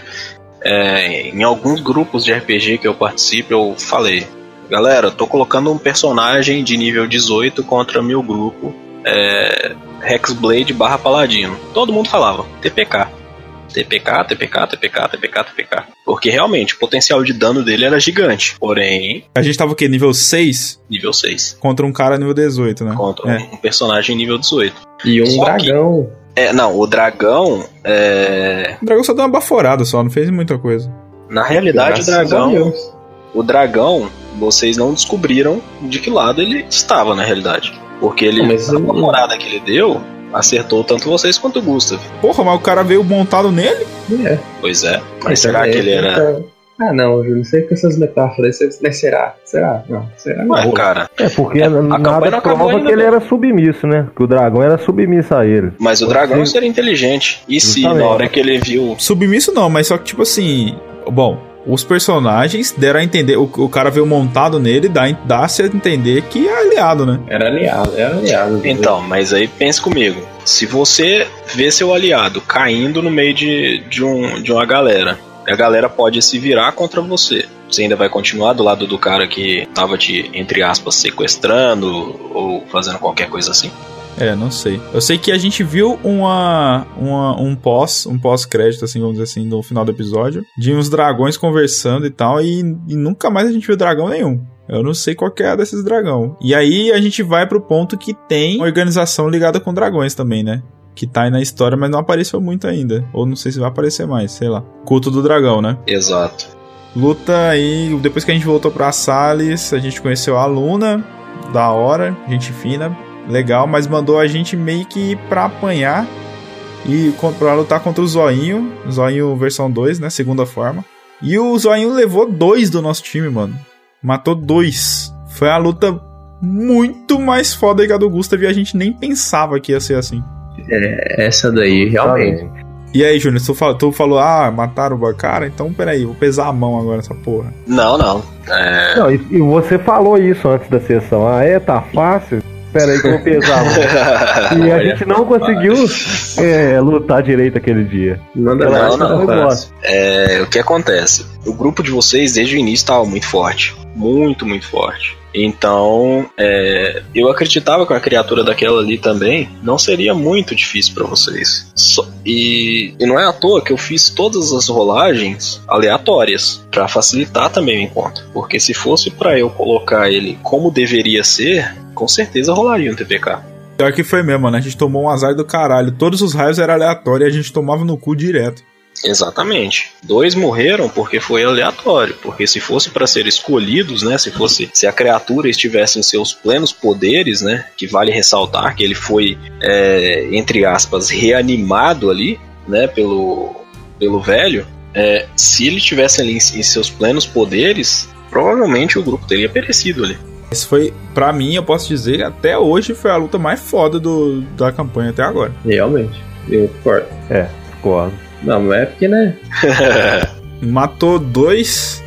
é, em alguns grupos de RPG que eu participo, eu falei: galera, tô colocando um personagem de nível 18 contra meu grupo, é, Hexblade barra Paladino. Todo mundo falava: TPK. TPK, TPK, TPK, TPK, TPK. Porque realmente o potencial de dano dele era gigante. Porém, A gente tava o quê? Nível 6? nível 6. Contra um cara nível 18, né? Contra É. um personagem nível 18. E um Só que- dragão. É, não, o dragão. É, O dragão só deu uma baforada só, não fez muita coisa. na realidade, o Graças a dragão. O dragão, vocês não descobriram de que lado ele estava na realidade. Porque ele, mas a temporada que ele deu, acertou tanto vocês quanto o Gustav. Porra, mas o cara veio montado nele? É. Pois é. Mas Então, será é, que ele era. então- Ah, não, Júlio, não sei com essas metáforas. Né, será? Será? Não, será? Não. Ué, cara, É, porque É, nada prova ainda, que ele não. era submisso, né? Que o dragão era submisso a ele. mas o dragão ser. seria inteligente. E se na hora que ele viu. Submisso não, mas só que tipo assim. Bom, os personagens deram a entender. O, o cara veio montado nele, dá, dá-se a entender que é aliado, né? Era aliado, era aliado. Então, mas aí pense comigo. Se você vê seu aliado caindo no meio de, de, um, de uma galera, a galera pode se virar contra você. Você ainda vai continuar do lado do cara que tava te, entre aspas, sequestrando ou fazendo qualquer coisa assim? É, não sei. Eu sei que a gente viu uma, uma um pós, um pós-crédito, assim, vamos dizer assim, no final do episódio, de uns dragões conversando e tal, e, e nunca mais a gente viu dragão nenhum. Eu não sei qual é desses dragão. E aí a gente vai pro ponto que tem organização ligada com dragões também, né? Que tá aí na história, mas não apareceu muito ainda. Ou não sei se vai aparecer mais, sei lá. Culto do dragão, né? Exato. Luta aí, depois que a gente voltou pra Sales, a gente conheceu a Luna, da hora, gente fina, legal, mas mandou a gente meio que pra apanhar e pra lutar contra o Zoinho, Zoinho versão 2, né, segunda forma. E o Zoinho levou dois do nosso time, mano. Matou dois. Foi a luta muito mais foda que a do Gustav e a gente nem pensava que ia ser assim. Essa daí, realmente. E aí, Júnior, tu falou, tu falou, ah, mataram o cara, então peraí, vou pesar a mão agora nessa porra. Não, não. É, Não, e, e você falou isso antes da sessão. Ah, é? Tá fácil? Pera aí que eu vou pesar. mano. E a gente não conseguiu é, lutar direito aquele dia. Manda não, rapaz. bosta. É, o que acontece? O grupo de vocês desde o início estava muito forte. Muito, muito forte. Então, é, eu acreditava que uma criatura daquela ali também não seria muito difícil para vocês. Só- e, e não é à toa que eu fiz todas as rolagens aleatórias para facilitar também o encontro. Porque se fosse para eu colocar ele como deveria ser, com certeza rolaria um TPK. Pior que foi mesmo, né? A gente tomou um azar do caralho. Todos os raios eram aleatórios e a gente tomava no cu direto. Exatamente. Dois morreram porque foi aleatório. Porque se fosse para ser escolhidos, né? Se fosse, se a criatura estivesse em seus plenos poderes, né? Que vale ressaltar que ele foi, é, entre aspas, reanimado ali, né? Pelo, pelo velho. É, se ele tivesse ali em, em seus plenos poderes, provavelmente o grupo teria perecido ali. Esse foi, pra mim, eu posso dizer, até hoje foi a luta mais foda do, da campanha até agora. Realmente. Eu concordo. Discordo. Não, não é porque, né? Matou dois.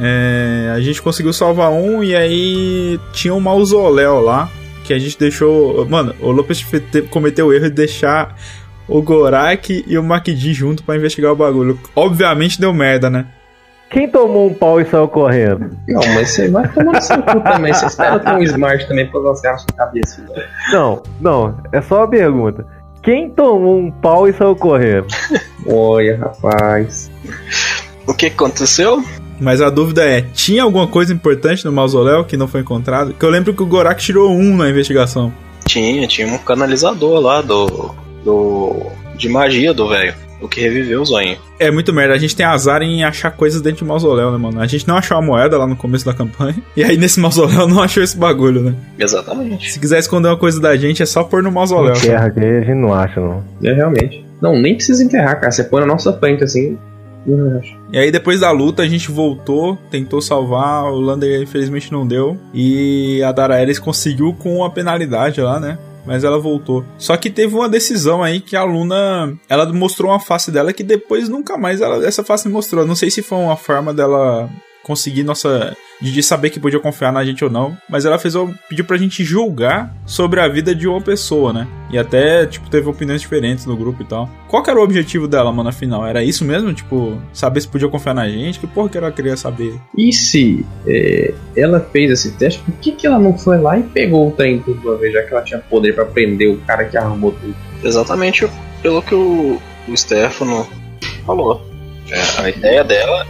é, a gente conseguiu salvar um e aí tinha um mausoléu lá que a gente deixou. Mano, o Lopes te- cometeu o erro de deixar o Gorak e o Makidi junto pra investigar o bagulho. Obviamente deu merda, né? Quem tomou um pau e saiu correndo? Não, mas você vai tomar no seu cu também. Você espera ter um smart também pra lançar na sua cabeça. filho. Não, não, é só uma pergunta. Quem tomou um pau e saiu correndo? Olha, rapaz. O que que aconteceu? Mas a dúvida é: tinha alguma coisa importante no mausoléu que não foi encontrado? Que eu lembro que o Gorak tirou um na investigação. Tinha, tinha um canalizador lá do. do de magia do velho. O que reviveu o zonho. É muito merda, a gente tem azar em achar coisas dentro de mausoléu, né, mano? A gente não achou a moeda lá no começo da campanha. E aí nesse mausoléu não achou esse bagulho, né? Exatamente. Se quiser esconder uma coisa da gente, é só pôr no mausoléu. tá? Terra que a gente não acha, não. É, realmente. Não, nem precisa enterrar, cara. Você põe na nossa frente assim. não acho. E aí depois da luta a gente voltou, tentou salvar, o Lander infelizmente não deu. E a Daraeris conseguiu com a penalidade lá, né? Mas ela voltou. Só que teve uma decisão aí que a Luna. Ela mostrou uma face dela que depois nunca mais ela, essa face mostrou. Não sei se foi uma forma dela conseguir nossa. De saber que podia confiar na gente ou não. Mas ela fez pediu pra gente julgar sobre a vida de uma pessoa, né? E até, tipo, teve opiniões diferentes no grupo e tal. Qual que era o objetivo dela, mano, afinal? Era isso mesmo? Tipo, saber se podia confiar na gente? Que porra que ela queria saber? E se é, ela fez esse teste, por que, que ela não foi lá e pegou o trem tudo de uma vez, já que ela tinha poder pra prender o cara que arrumou tudo? Exatamente pelo que o, o Stefano falou. É, a ideia dela.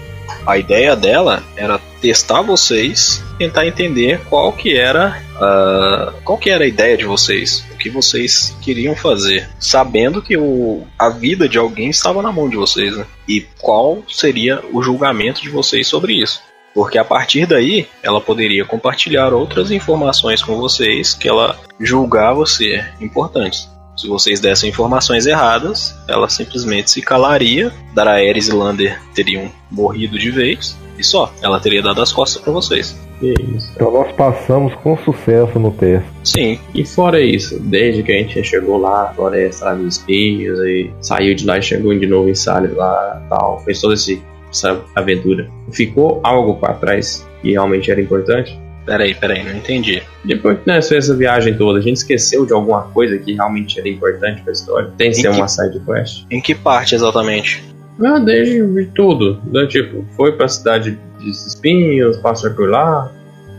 A ideia dela era testar vocês, tentar entender qual que era a, qual que era a ideia de vocês, o que vocês queriam fazer, sabendo que o, a vida de alguém estava na mão de vocês, né? E qual seria o julgamento de vocês sobre isso. Porque a partir daí, ela poderia compartilhar outras informações com vocês que ela julgava ser importantes. Se vocês dessem informações erradas, ela simplesmente se calaria, Daraeris e Lander teriam morrido de vez, e só, ela teria dado as costas para vocês. Que isso. Então nós passamos com sucesso no teste. Sim, E fora isso, desde que a gente chegou lá, floresta, lá nos espinhos, e saiu de lá e chegou de novo em Salles lá tal, fez toda essa aventura. Ficou algo pra trás que realmente era importante? Peraí, peraí, não entendi. Depois que nós fizemos essa viagem toda, a gente esqueceu de alguma coisa que realmente era importante pra história? Tem que Em ser que- uma side quest? Em que parte exatamente? Ah, desde de tudo. né? Tipo, foi pra cidade de espinhos, passou por lá,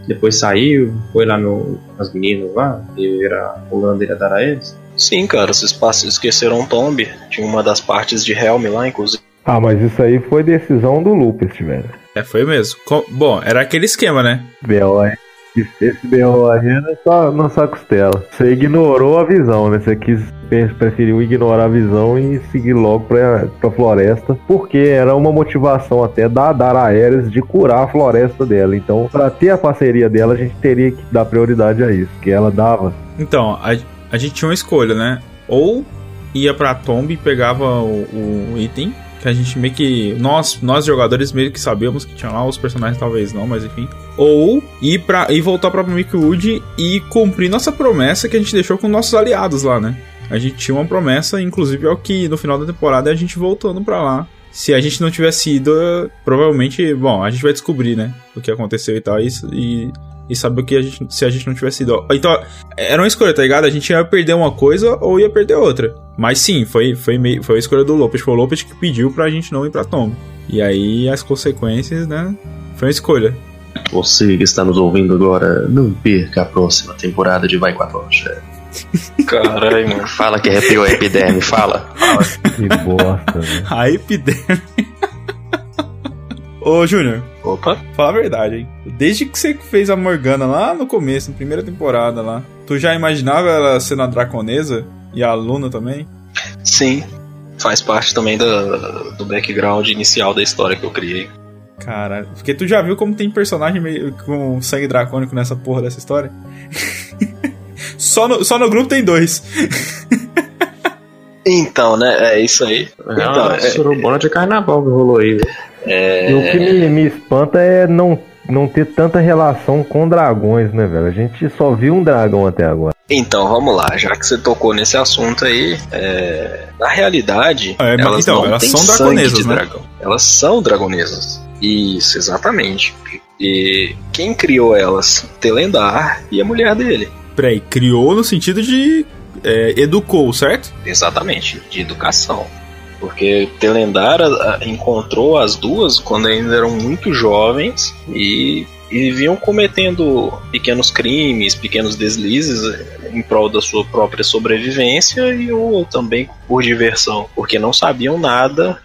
depois saiu, foi lá no, nas meninas lá, que era o Lander e a Daraelis. Sim, cara, vocês pass- esqueceram um tombe. Tinha uma das partes de Helm lá, inclusive. Ah, mas isso aí foi decisão do Lupus, velho. É, foi mesmo. Co- Bom, era aquele esquema, né? B.O. é- Esse B.O. aí é só na sua costela. Você ignorou a visão, né? Você quis, preferiu ignorar a visão e seguir logo pra, pra floresta, porque era uma motivação até da Daraeris de curar a floresta dela. Então, pra ter a parceria dela, a gente teria que dar prioridade a isso, que ela dava. Então, a, a gente tinha uma escolha, né? Ou ia pra tomba e pegava o, o item, que a gente meio que. Nós, nós jogadores meio que sabíamos que tinha lá, os personagens talvez não, mas enfim. Ou ir, pra, ir voltar pra Milkwood e cumprir nossa promessa que a gente deixou com nossos aliados lá, né? A gente tinha uma promessa, inclusive é o que no final da temporada é a gente voltando pra lá. Se a gente não tivesse ido, provavelmente, bom, a gente vai descobrir, né? O que aconteceu e tal, isso, e, e saber o que a gente, se a gente não tivesse ido. Então, era uma escolha, tá ligado? A gente ia perder uma coisa ou ia perder outra. Mas sim, foi, foi, meio, foi a escolha do Lopes. Foi o Lopes que pediu pra gente não ir pra Tom. E aí as consequências, né? Foi uma escolha. Você que está nos ouvindo agora, não perca a próxima temporada de Vai com a Tocha. Caralho, mano. Fala que arrepiou a epiderme, fala. fala. Que bosta, velho. A epiderme. Ô, Júnior, Opa. fala a verdade, hein? Desde que você fez a Morgana lá no começo, na primeira temporada lá, tu já imaginava ela sendo a draconesa? E a Luna também? Sim. Faz parte também do, do background inicial da história que eu criei. Caralho. Porque tu já viu como tem personagem meio com sangue dracônico nessa porra dessa história? só, no, só no grupo tem dois. Então, né? É isso aí. É Então, uma é- surubona de carnaval que rolou aí. Velho. E o que me, me espanta é não, não ter tanta relação com dragões, né, velho? A gente só viu um dragão até agora. Então, vamos lá, já que você tocou nesse assunto aí, é, na realidade, É, mas elas então, não elas têm são de né? dragão. Elas são dragonesas. Isso, exatamente. E quem criou elas? Telendar e a mulher dele. Peraí, criou no sentido de. é, educou, certo? Exatamente, de educação. Porque Telendar a- a- encontrou as duas quando ainda eram muito jovens e, e vinham cometendo pequenos crimes, pequenos deslizes eh, em prol da sua própria sobrevivência e ou também por diversão, porque não sabiam nada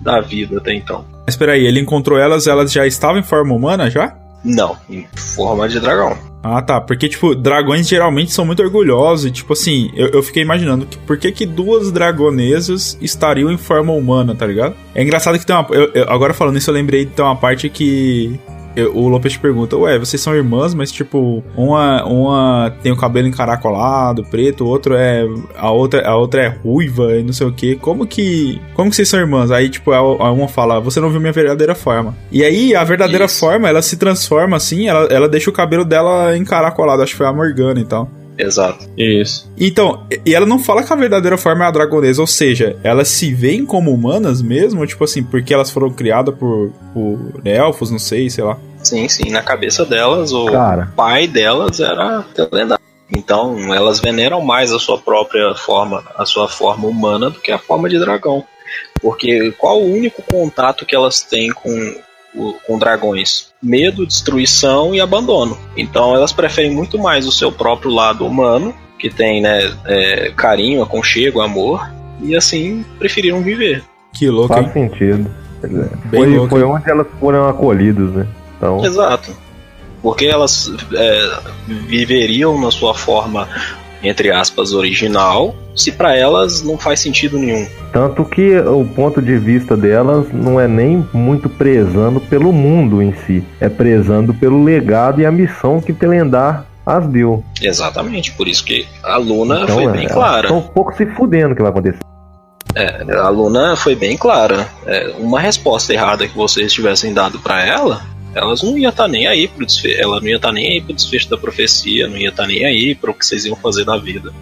da vida até então. Mas peraí, ele encontrou elas, elas já estavam em forma humana já? Não, em forma de dragão. Ah, tá. Porque, tipo, dragões geralmente são muito orgulhosos. E, tipo assim, eu, eu fiquei imaginando que por que, que duas dragonesas estariam em forma humana, tá ligado? É engraçado que tem uma. eu- eu- agora falando isso, eu lembrei de ter uma parte que. Eu- o Lopes pergunta, ué, vocês são irmãs, mas tipo, uma, uma tem o cabelo encaracolado, preto, o outro é. A outra, a outra é ruiva e não sei o que. Como que. Como que vocês são irmãs? Aí, tipo, a, a uma fala, você não viu minha verdadeira forma. E aí, a verdadeira Isso. forma, ela se transforma assim, ela, ela deixa o cabelo dela encaracolado, acho que foi a Morgana e tal. Exato. Isso. Então, e ela não fala que a verdadeira forma é a dragonesa, ou seja, elas se veem como humanas mesmo, tipo assim, porque elas foram criadas por, por elfos, não sei, sei lá. Sim, sim. Na cabeça delas, o Cara. pai delas era Telendar. Então, elas veneram mais a sua própria forma, a sua forma humana, do que a forma de dragão. Porque qual o único contato que elas têm com, com dragões? Medo, destruição e abandono. Então, elas preferem muito mais o seu próprio lado humano, que tem né, é, carinho, aconchego, amor, e assim preferiram viver. Que louco, Faz hein? sentido. Bem Foi, louco, foi hein? onde elas foram acolhidas, né? Então, Exato. Porque elas é, viveriam na sua forma, entre aspas, original, se pra elas não faz sentido nenhum. tanto que o ponto de vista delas não é nem muito prezando pelo mundo em si, é prezando pelo legado e a missão que Telendar as deu. Exatamente, por isso que a Luna Então, foi é, bem clara. Estão um pouco se fudendo que vai acontecer. É, a Luna foi bem clara. É, uma resposta errada que vocês tivessem dado pra ela, elas não ia estar nem aí pro desfecho, ela não ia estar nem aí pro desfecho da profecia, não ia estar nem aí pro que vocês iam fazer da vida.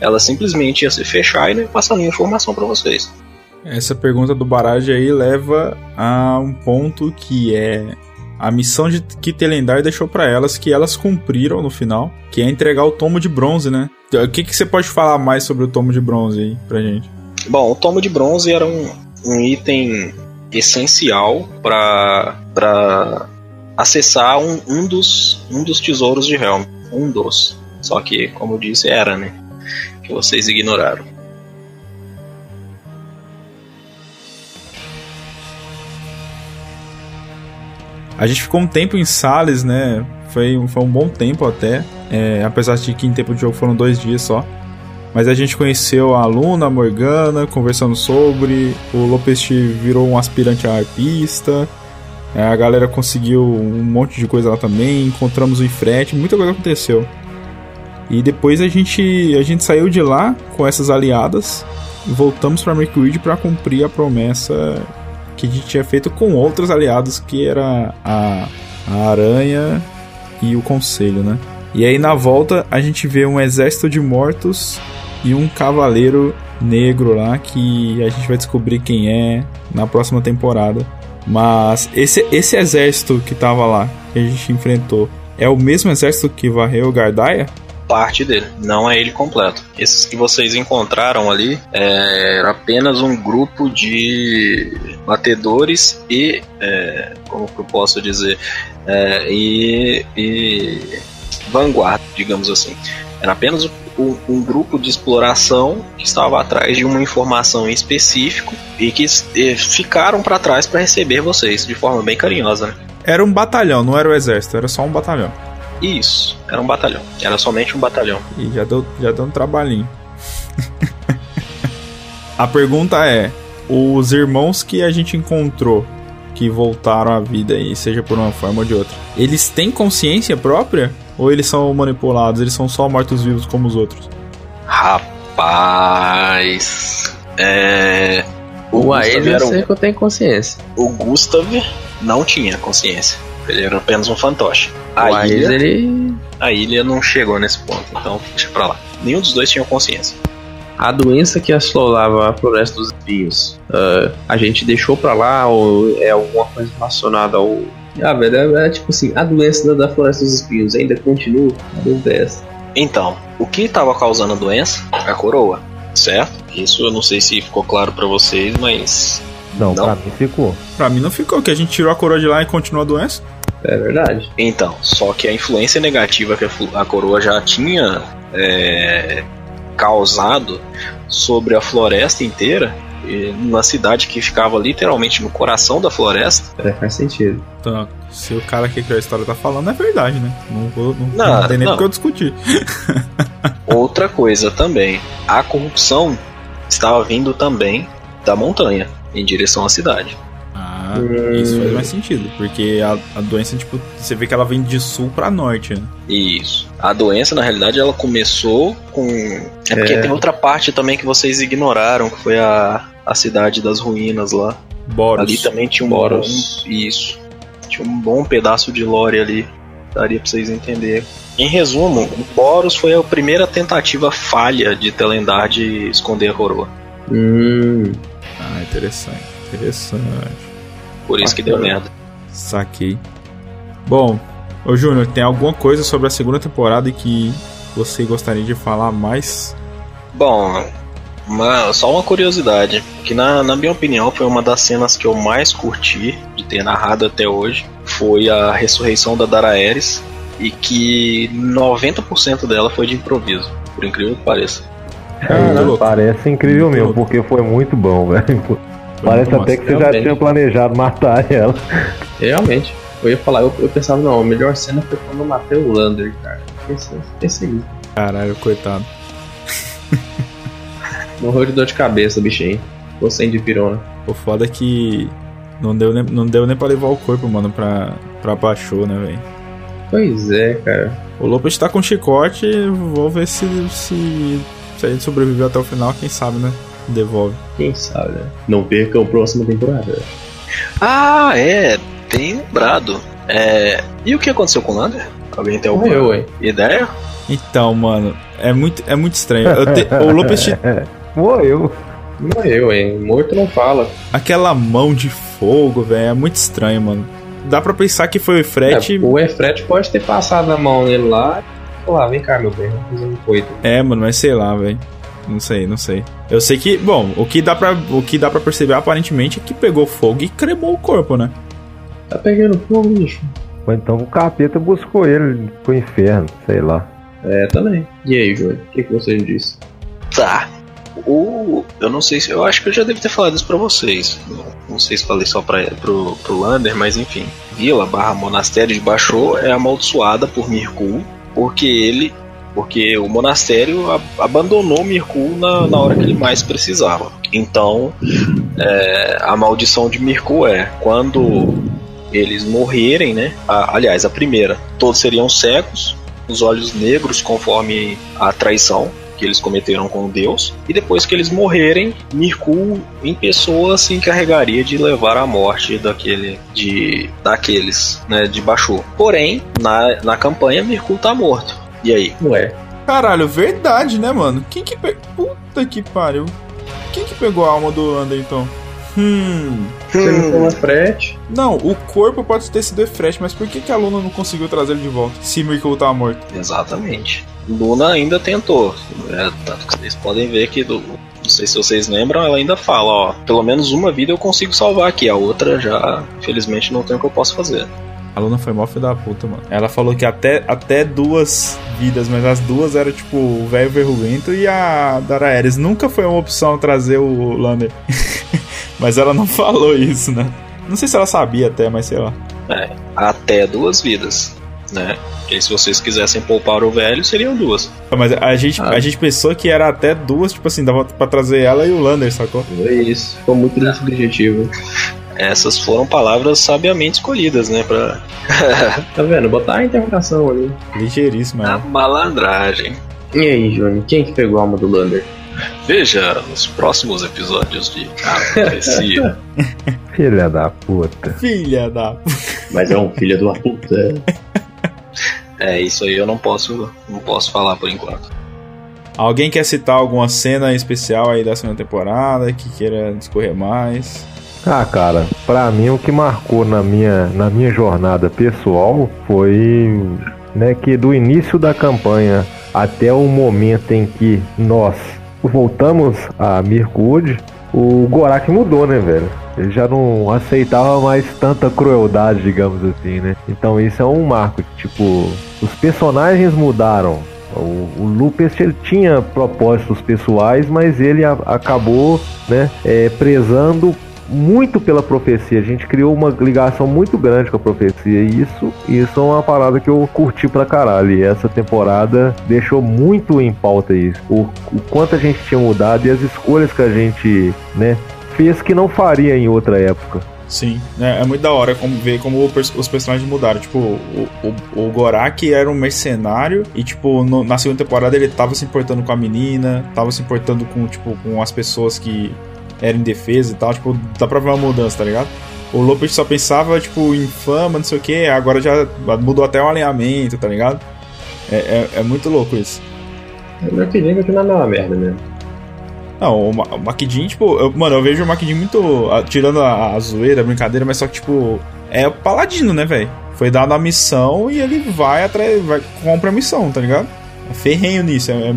Ela simplesmente ia se fechar e não ia passar nenhuma informação pra vocês. Essa pergunta do Barage aí leva a um ponto que é a missão de que Telendar deixou pra elas, que elas cumpriram no final, que é entregar o tomo de bronze, né? O que, que você pode falar mais sobre o tomo de bronze aí pra gente? Bom, o tomo de bronze era um, um item essencial para acessar um, um, dos, um dos tesouros de Helm. Um dos. Só que, como eu disse, era, né? Que vocês ignoraram. A gente ficou um tempo em Sales, né? Foi, foi um bom tempo até. É, apesar de que em tempo de jogo foram dois dias só. Mas a gente conheceu a Luna, a Morgana, conversando sobre. O Lopes virou um aspirante a arpista. É, a galera conseguiu um monte de coisa lá também. Encontramos o Ifrete, muita coisa aconteceu. E depois a gente, a gente saiu de lá com essas aliadas. E voltamos para Mercury para cumprir a promessa que a gente tinha feito com outros aliados, que era a, a Aranha e o Conselho, né? E aí na volta a gente vê um exército de mortos e um cavaleiro negro lá que a gente vai descobrir quem é na próxima temporada. Mas esse, esse exército que tava lá, que a gente enfrentou, é o mesmo exército que varreu Gardaia? parte dele, não é ele completo. Esses que vocês encontraram ali é, era apenas um grupo de batedores e, é, como que eu posso dizer, é, e, e vanguarda, digamos assim. Era apenas um, um, grupo de exploração que estava atrás de uma informação em específico e que e ficaram para trás para receber vocês de forma bem carinhosa. Né? Era um batalhão, não era o exército, era só um batalhão. Isso, era um batalhão. Era somente um batalhão. E já deu, já deu um trabalhinho. a pergunta é: os irmãos que a gente encontrou que voltaram à vida aí, seja por uma forma ou de outra, eles têm consciência própria? Ou eles são manipulados? Eles são só mortos-vivos como os outros? Rapaz. É. O, o eu sei que eu tenho consciência. O Gustav não tinha consciência. Ele era apenas um fantoche. A o ilha, ele... a ilha não chegou nesse ponto, então deixa pra lá. Nenhum dos dois tinha consciência. A doença que assolava a floresta dos espinhos, uh, a gente deixou pra lá ou é alguma coisa relacionada ao. Ah, velho, é, é tipo assim, a doença da, floresta dos espinhos ainda continua? A dúvida é essa. Então, o que estava causando a doença? A coroa, certo? Isso eu não sei se ficou claro para vocês, mas. Não, não, pra mim ficou. Pra mim não ficou, que a gente tirou a coroa de lá e continuou a doença. É verdade. Então, só que a influência negativa que a coroa já tinha é, causado sobre a floresta inteira, na cidade que ficava literalmente no coração da floresta. É, faz sentido. Então, se o cara que criou a história tá falando, é verdade, né? Não, vou, não, não, não tem nem porque eu discutir. Outra coisa também, a corrupção estava vindo também da montanha em direção à cidade. Ah, isso faz mais sentido, porque a, a doença, tipo, você vê que ela vem de sul para norte, né? Isso. A doença, na realidade, ela começou com. É porque é. tem outra parte também que vocês ignoraram, que foi a, a cidade das ruínas lá. Boros. Ali também tinha um Boros. Bom, isso. Tinha um bom pedaço de lore ali. Daria pra vocês entenderem. Em resumo, o Boros foi a primeira tentativa falha de Telendar de esconder a coroa. Hum. Ah, interessante. Interessante. Por isso que deu merda. Saquei. Bom, ô Júnior, tem alguma coisa sobre a segunda temporada que você gostaria de falar mais? Bom, uma, só uma curiosidade, que na, na minha opinião foi uma das cenas que eu mais curti de ter narrado até hoje, foi a ressurreição da Daraeris, e que 90% dela foi de improviso, por incrível que pareça. É, parece incrível mesmo, porque foi muito bom, velho. Parece até que você Realmente. já tinha planejado matar ela. Realmente. Eu ia falar, eu, eu pensava, não, a melhor cena foi quando eu matei o Lander, cara. Esse, aí. Caralho, coitado. Morreu de dor de cabeça, bichinho. Ficou sem de pirona. O foda é que não deu, nem, não deu nem pra levar o corpo, mano, pra, pra baixou, né, velho? Pois é, cara. O Lopes tá com chicote, vou ver se, se, se a gente sobreviveu até o final, quem sabe, né? Devolve. Quem sabe, né? Não perca a próxima temporada. Ah, é, tem lembrado. É... E o que aconteceu com o Lander? Alguém tem alguma eu, ideia? Então, mano, é muito, é muito estranho. Te... o Lopes. Te... Morreu. Morreu, hein? Morto não fala. Aquela mão de fogo, velho, é muito estranho, mano. Dá pra pensar que foi o Efret. É, o Efret pode ter passado a mão nele lá. Lá, vem cá, meu bem, vamos fazer um coito. É, mano, mas sei lá, velho. Não sei, não sei. Eu sei que, bom, o que dá para o que dá para perceber aparentemente é que pegou fogo e cremou o corpo, né? Tá pegando fogo, bicho. Ou então o capeta buscou ele pro inferno, sei lá. É, também. E aí, João, o que, que você disse? Tá. O, eu não sei se. Eu acho que eu já devo ter falado isso pra vocês. Não sei se falei só pra, pro, pro Lander, mas enfim. Vila barra monastério de Baixô é amaldiçoada por Mirkul, porque ele porque o monastério ab abandonou Mirkul na, na hora que ele mais precisava. Então, é, a maldição de Mirkul é quando eles morrerem, né? A, aliás, a primeira, todos seriam cegos, os olhos negros conforme a traição que eles cometeram com Deus, e depois que eles morrerem, Mirkul em pessoa se encarregaria de levar à morte daquele de daqueles, né, de Bashur. Porém, na, na campanha Mirkul tá morto. E aí? Ué. Caralho, verdade, né, mano? Quem que pegou. Puta que pariu. Quem que pegou a alma do Lander então? Hum. Você não toma frete. Não, o corpo pode ter sido Efresh, mas por que, que a Luna não conseguiu trazer ele de volta? Se Mirko tava morto. Exatamente. Luna ainda tentou. É, tanto que vocês podem ver que do. Não sei se vocês lembram, ela ainda fala, ó, pelo menos uma vida eu consigo salvar aqui, a outra já, infelizmente, não tem o que eu posso fazer. A Luna foi mó filho da puta, mano. Ela falou que até, até duas vidas, mas as duas eram tipo o velho verruguento e a Dara Ares. Nunca foi uma opção trazer o Lander. mas ela não falou isso, né? Não sei se ela sabia até, mas sei lá. É, até duas vidas, né? Porque se vocês quisessem poupar o velho, seriam duas. Mas a gente, Ah. a gente pensou que era até duas, tipo assim, dava pra trazer ela e o Lander, sacou? É isso. Ficou muito nesse objetivo. Essas foram palavras sabiamente escolhidas, né? Pra. Tá vendo? Botar a interpretação ali. Ligeiríssima. a ela. malandragem. E aí, Johnny? Quem que pegou a alma do Lander? Veja nos próximos episódios de A Profecia. Filha da puta. Filha da. Mas é um filho de uma puta. É, isso aí eu não posso, não posso falar por enquanto. Alguém quer citar alguma cena especial aí da segunda temporada que queira discorrer mais? Ah, cara, pra mim o que marcou na minha, na minha jornada pessoal foi né, que do início da campanha até o momento em que nós voltamos a Mirkwood, o Gorak mudou, né, velho? Ele já não aceitava mais tanta crueldade, digamos assim, né? Então isso é um marco. Tipo, os personagens mudaram. O, o ele tinha propósitos pessoais, mas ele a- acabou né, é, prezando muito pela profecia. A gente criou uma ligação muito grande com a profecia. E isso, isso é uma parada que eu curti pra caralho. E essa temporada deixou muito em pauta isso. O, o quanto a gente tinha mudado e as escolhas que a gente né, fez que não faria em outra época. Sim, é, é muito da hora como ver como os personagens mudaram. Tipo, o, o, o Gorak era um mercenário e, tipo, no- na segunda temporada ele tava se importando com a menina, tava se importando com, tipo, com as pessoas que eram indefesas e tal. Tipo, dá pra ver uma mudança, tá ligado? O Lopes só pensava, tipo, em fama, não sei o que, agora já mudou até o alinhamento, tá ligado? É, é, é muito louco isso. Eu queria continuar na merda mesmo. Não, o, Ma- o tipo, eu- mano, eu vejo o Makidin muito. ah, tirando a, a zoeira, a brincadeira, mas só que, tipo, é o paladino, né, velho? Foi dado a missão e ele vai atrás, vai, compra a missão, tá ligado? É ferrenho nisso, é, é-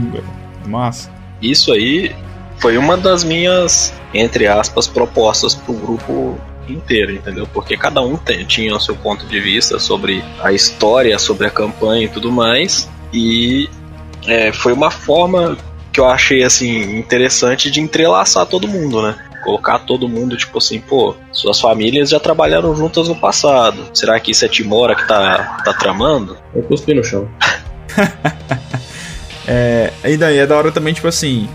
é massa. Isso aí foi uma das minhas, entre aspas, propostas pro grupo inteiro, entendeu? Porque cada um tem- tinha o seu ponto de vista sobre a história, sobre a campanha e tudo mais. E é, foi uma forma que eu achei assim interessante de entrelaçar todo mundo, né? Colocar todo mundo, tipo assim, pô, suas famílias já trabalharam juntas no passado. Será que isso é Timora que tá, tá tramando? Eu cuspi no chão. É, e daí é da hora também, tipo assim.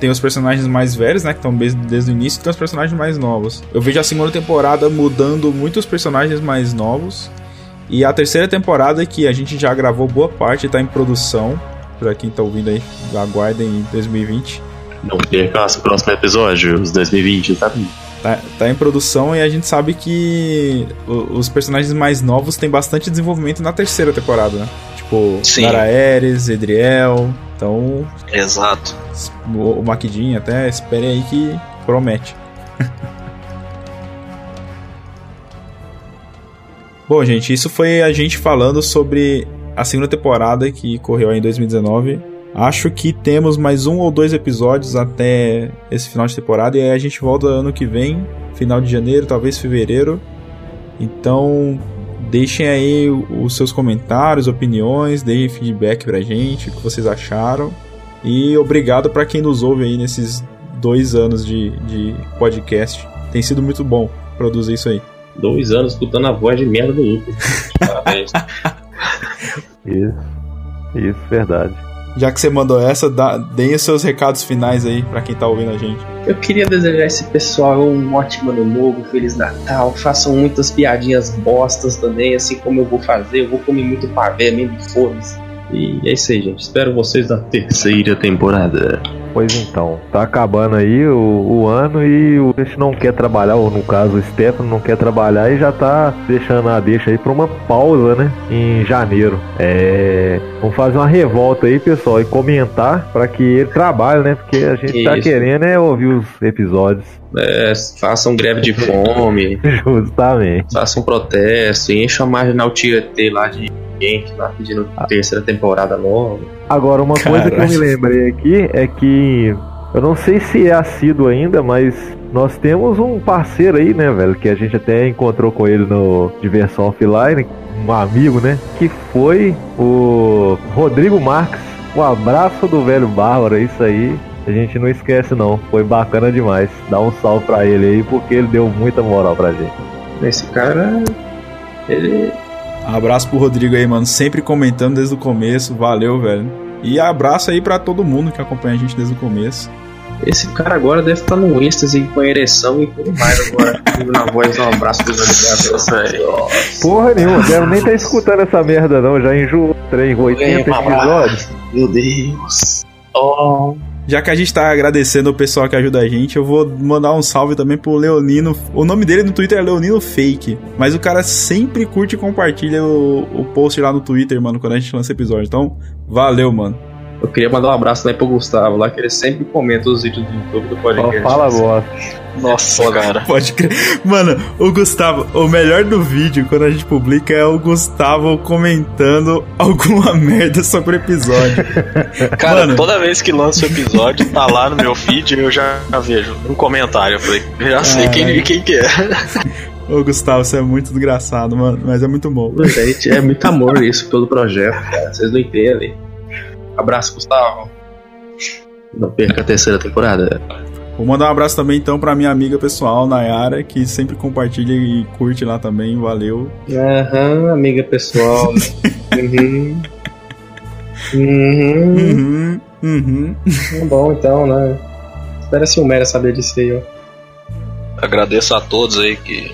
Tem os personagens mais velhos, né? Que estão desde, desde o início, e tem os personagens mais novos. Eu vejo a segunda temporada mudando muitos personagens mais novos. E a terceira temporada, que a gente já gravou boa parte, tá em produção. Pra quem tá ouvindo aí, aguardem em 2020. Não perca o próximo episódio, os 2020, tá? Tá, tá em produção e a gente sabe que os personagens mais novos têm bastante desenvolvimento na terceira temporada, né? Tipo, Sim. Lara Ares, Edriel. Então, Exato. o, o Maquidin até espere aí que promete. Bom, gente, isso foi a gente falando sobre a segunda temporada que correu em 2019. Acho que temos mais um ou dois episódios até esse final de temporada e aí a gente volta ano que vem, final de janeiro, talvez fevereiro. Então, deixem aí os seus comentários, opiniões, deem feedback pra gente, o que vocês acharam. E obrigado pra quem nos ouve aí nesses dois anos de, de podcast. Tem sido muito bom produzir isso aí. Dois anos escutando a voz de merda do Lucas. Parabéns. Isso, isso, verdade. Já que você mandou essa, dá, deem os seus recados finais aí pra quem tá ouvindo a gente. Eu queria desejar esse pessoal um ótimo ano novo, Feliz Natal. Façam muitas piadinhas bostas também, assim como eu vou fazer. Eu vou comer muito pavê mesmo, foda-se. E é isso aí, gente. Espero vocês na terceira temporada. Pois então, tá acabando aí o, o ano e o Peixe não quer trabalhar, ou no caso o Stefano não quer trabalhar e já tá deixando a deixa aí pra uma pausa, né? Em janeiro. É. Vamos fazer uma revolta aí, pessoal, e comentar pra que ele trabalhe, né? Porque a gente tá Isso. querendo é ouvir os episódios. É, façam greve de fome, Justamente. façam protesto, e encham a marginal Tietê lá de gente lá pedindo terceira temporada logo. Agora, uma coisa que eu me lembrei aqui é que eu não sei se é assíduo ainda, mas nós temos um parceiro aí, né, velho, que a gente até encontrou com ele no Diversão Offline, um amigo, né, que foi o Rodrigo Marques. Um abraço do velho Bárbaro, é isso aí. A gente não esquece não, foi bacana demais. Dá um salve pra ele aí, porque ele deu muita moral pra gente. Esse cara. Ele. Abraço pro Rodrigo aí, mano. Sempre comentando desde o começo. Valeu, velho. E abraço aí pra todo mundo que acompanha a gente desde o começo. Esse cara agora deve estar num êxtase com ereção e tudo mais agora. na voz, um abraço do velho Porra nenhuma, deve nem tá escutando essa merda não, já enjoou o trem, 80 um abraço. episódios. Meu Deus. Oh. Já que a gente tá agradecendo o pessoal que ajuda a gente, eu vou mandar um salve também pro Leonino. O nome dele no Twitter é Leonino Fake. Mas o cara sempre curte e compartilha o, o post lá no Twitter, mano, quando a gente lança episódio. Então, valeu, mano. Eu queria mandar um abraço também pro Gustavo lá, que ele sempre comenta os vídeos do YouTube do podcast. fala bosta. Nossa, cara. Pode crer. Mano, o Gustavo, o melhor do vídeo, quando a gente publica, é o Gustavo comentando alguma merda sobre o episódio. Cara, Mano. toda vez que lança o episódio, tá lá no meu feed, eu já vejo um comentário. Eu falei, já sei quem, quem que é. Ô, Gustavo, você é muito desgraçado, mano, mas é muito bom. Gente, é muito amor isso pelo projeto, cara. Vocês não entendem. Abraço, Gustavo. Não perca a terceira temporada. Vou mandar um abraço também, então, pra minha amiga pessoal, Nayara, que sempre compartilha e curte lá também. Valeu. Aham, amiga pessoal. uhum. Uhum. Uhum, uhum. Tá bom então, né? Espera se o Mera saber disso aí, ó. Agradeço a todos aí que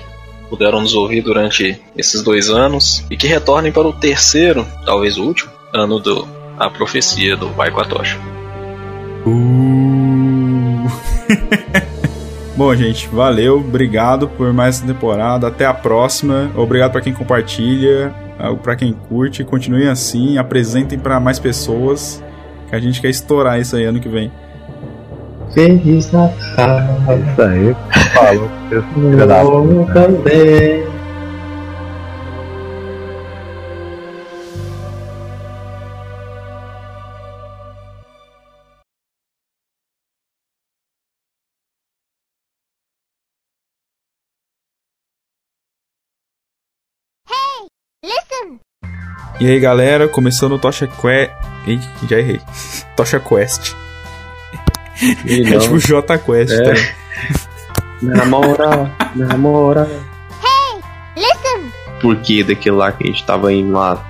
puderam nos ouvir durante esses dois anos e que retornem para o terceiro, talvez o último, ano do A Profecia do Vai com a Tocha. Uh. Bom, gente, valeu, obrigado por mais essa temporada. Até a próxima. Obrigado pra quem compartilha, ah, pra quem curte. Continuem assim, apresentem pra mais pessoas, que a gente quer estourar isso aí ano que vem. Feliz Natal. É isso aí. Falou. Puta. também. E aí, galera, começando o Tocha Quest. Ih, já errei. Tocha Quest. É tipo J Quest, É. tá? Namora, namora. Por que daquele lá que a gente tava indo lá?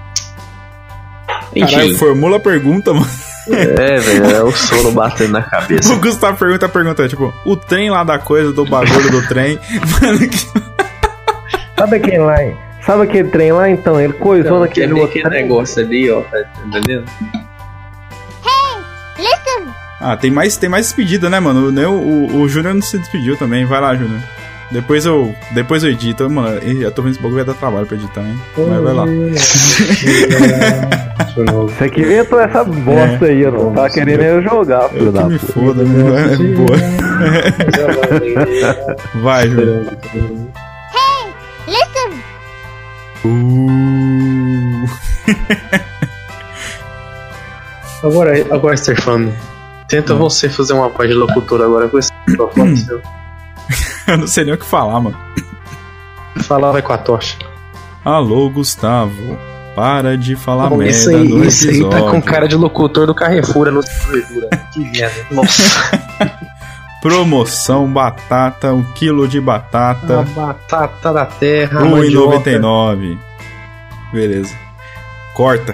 Caralho, Enfim, formula a pergunta, mano. é, velho, é o sono batendo na cabeça. O Gustavo pergunta a pergunta, tipo, o trem lá da coisa, do bagulho do trem. Mano, que... Sabe aquele lá? Sabe aquele trem lá então? Ele coisou Então, naquele aquele, outro aquele negócio ali, ó, tá entendendo? Ah, tem mais, tem mais despedida, né, mano? O, o, o Júnior não se despediu também. Vai lá, Júnior. Depois eu, depois eu edito. Mano, ih, eu tô vendo esse bagulho vai dar trabalho pra editar, hein? Mas vai lá. Você que inventou essa bosta aí, eu não tava querendo eu jogar, filho Eu da que me puta. foda, né? É boa. Vai, Júnior. Agora, agora, Stefano, tenta você fazer uma voz de locutor agora com esse microfone seu. Eu não sei nem o que falar, mano. Falar vai com a tocha. Alô, Gustavo. Para de falar Bom, merda isso aí, no isso aí tá com cara de locutor do Carrefour no Fervura. Que merda. Nossa, Promoção batata, um quilo de A batata, batata da terra, a mandioca. 1,99. Beleza. Corta.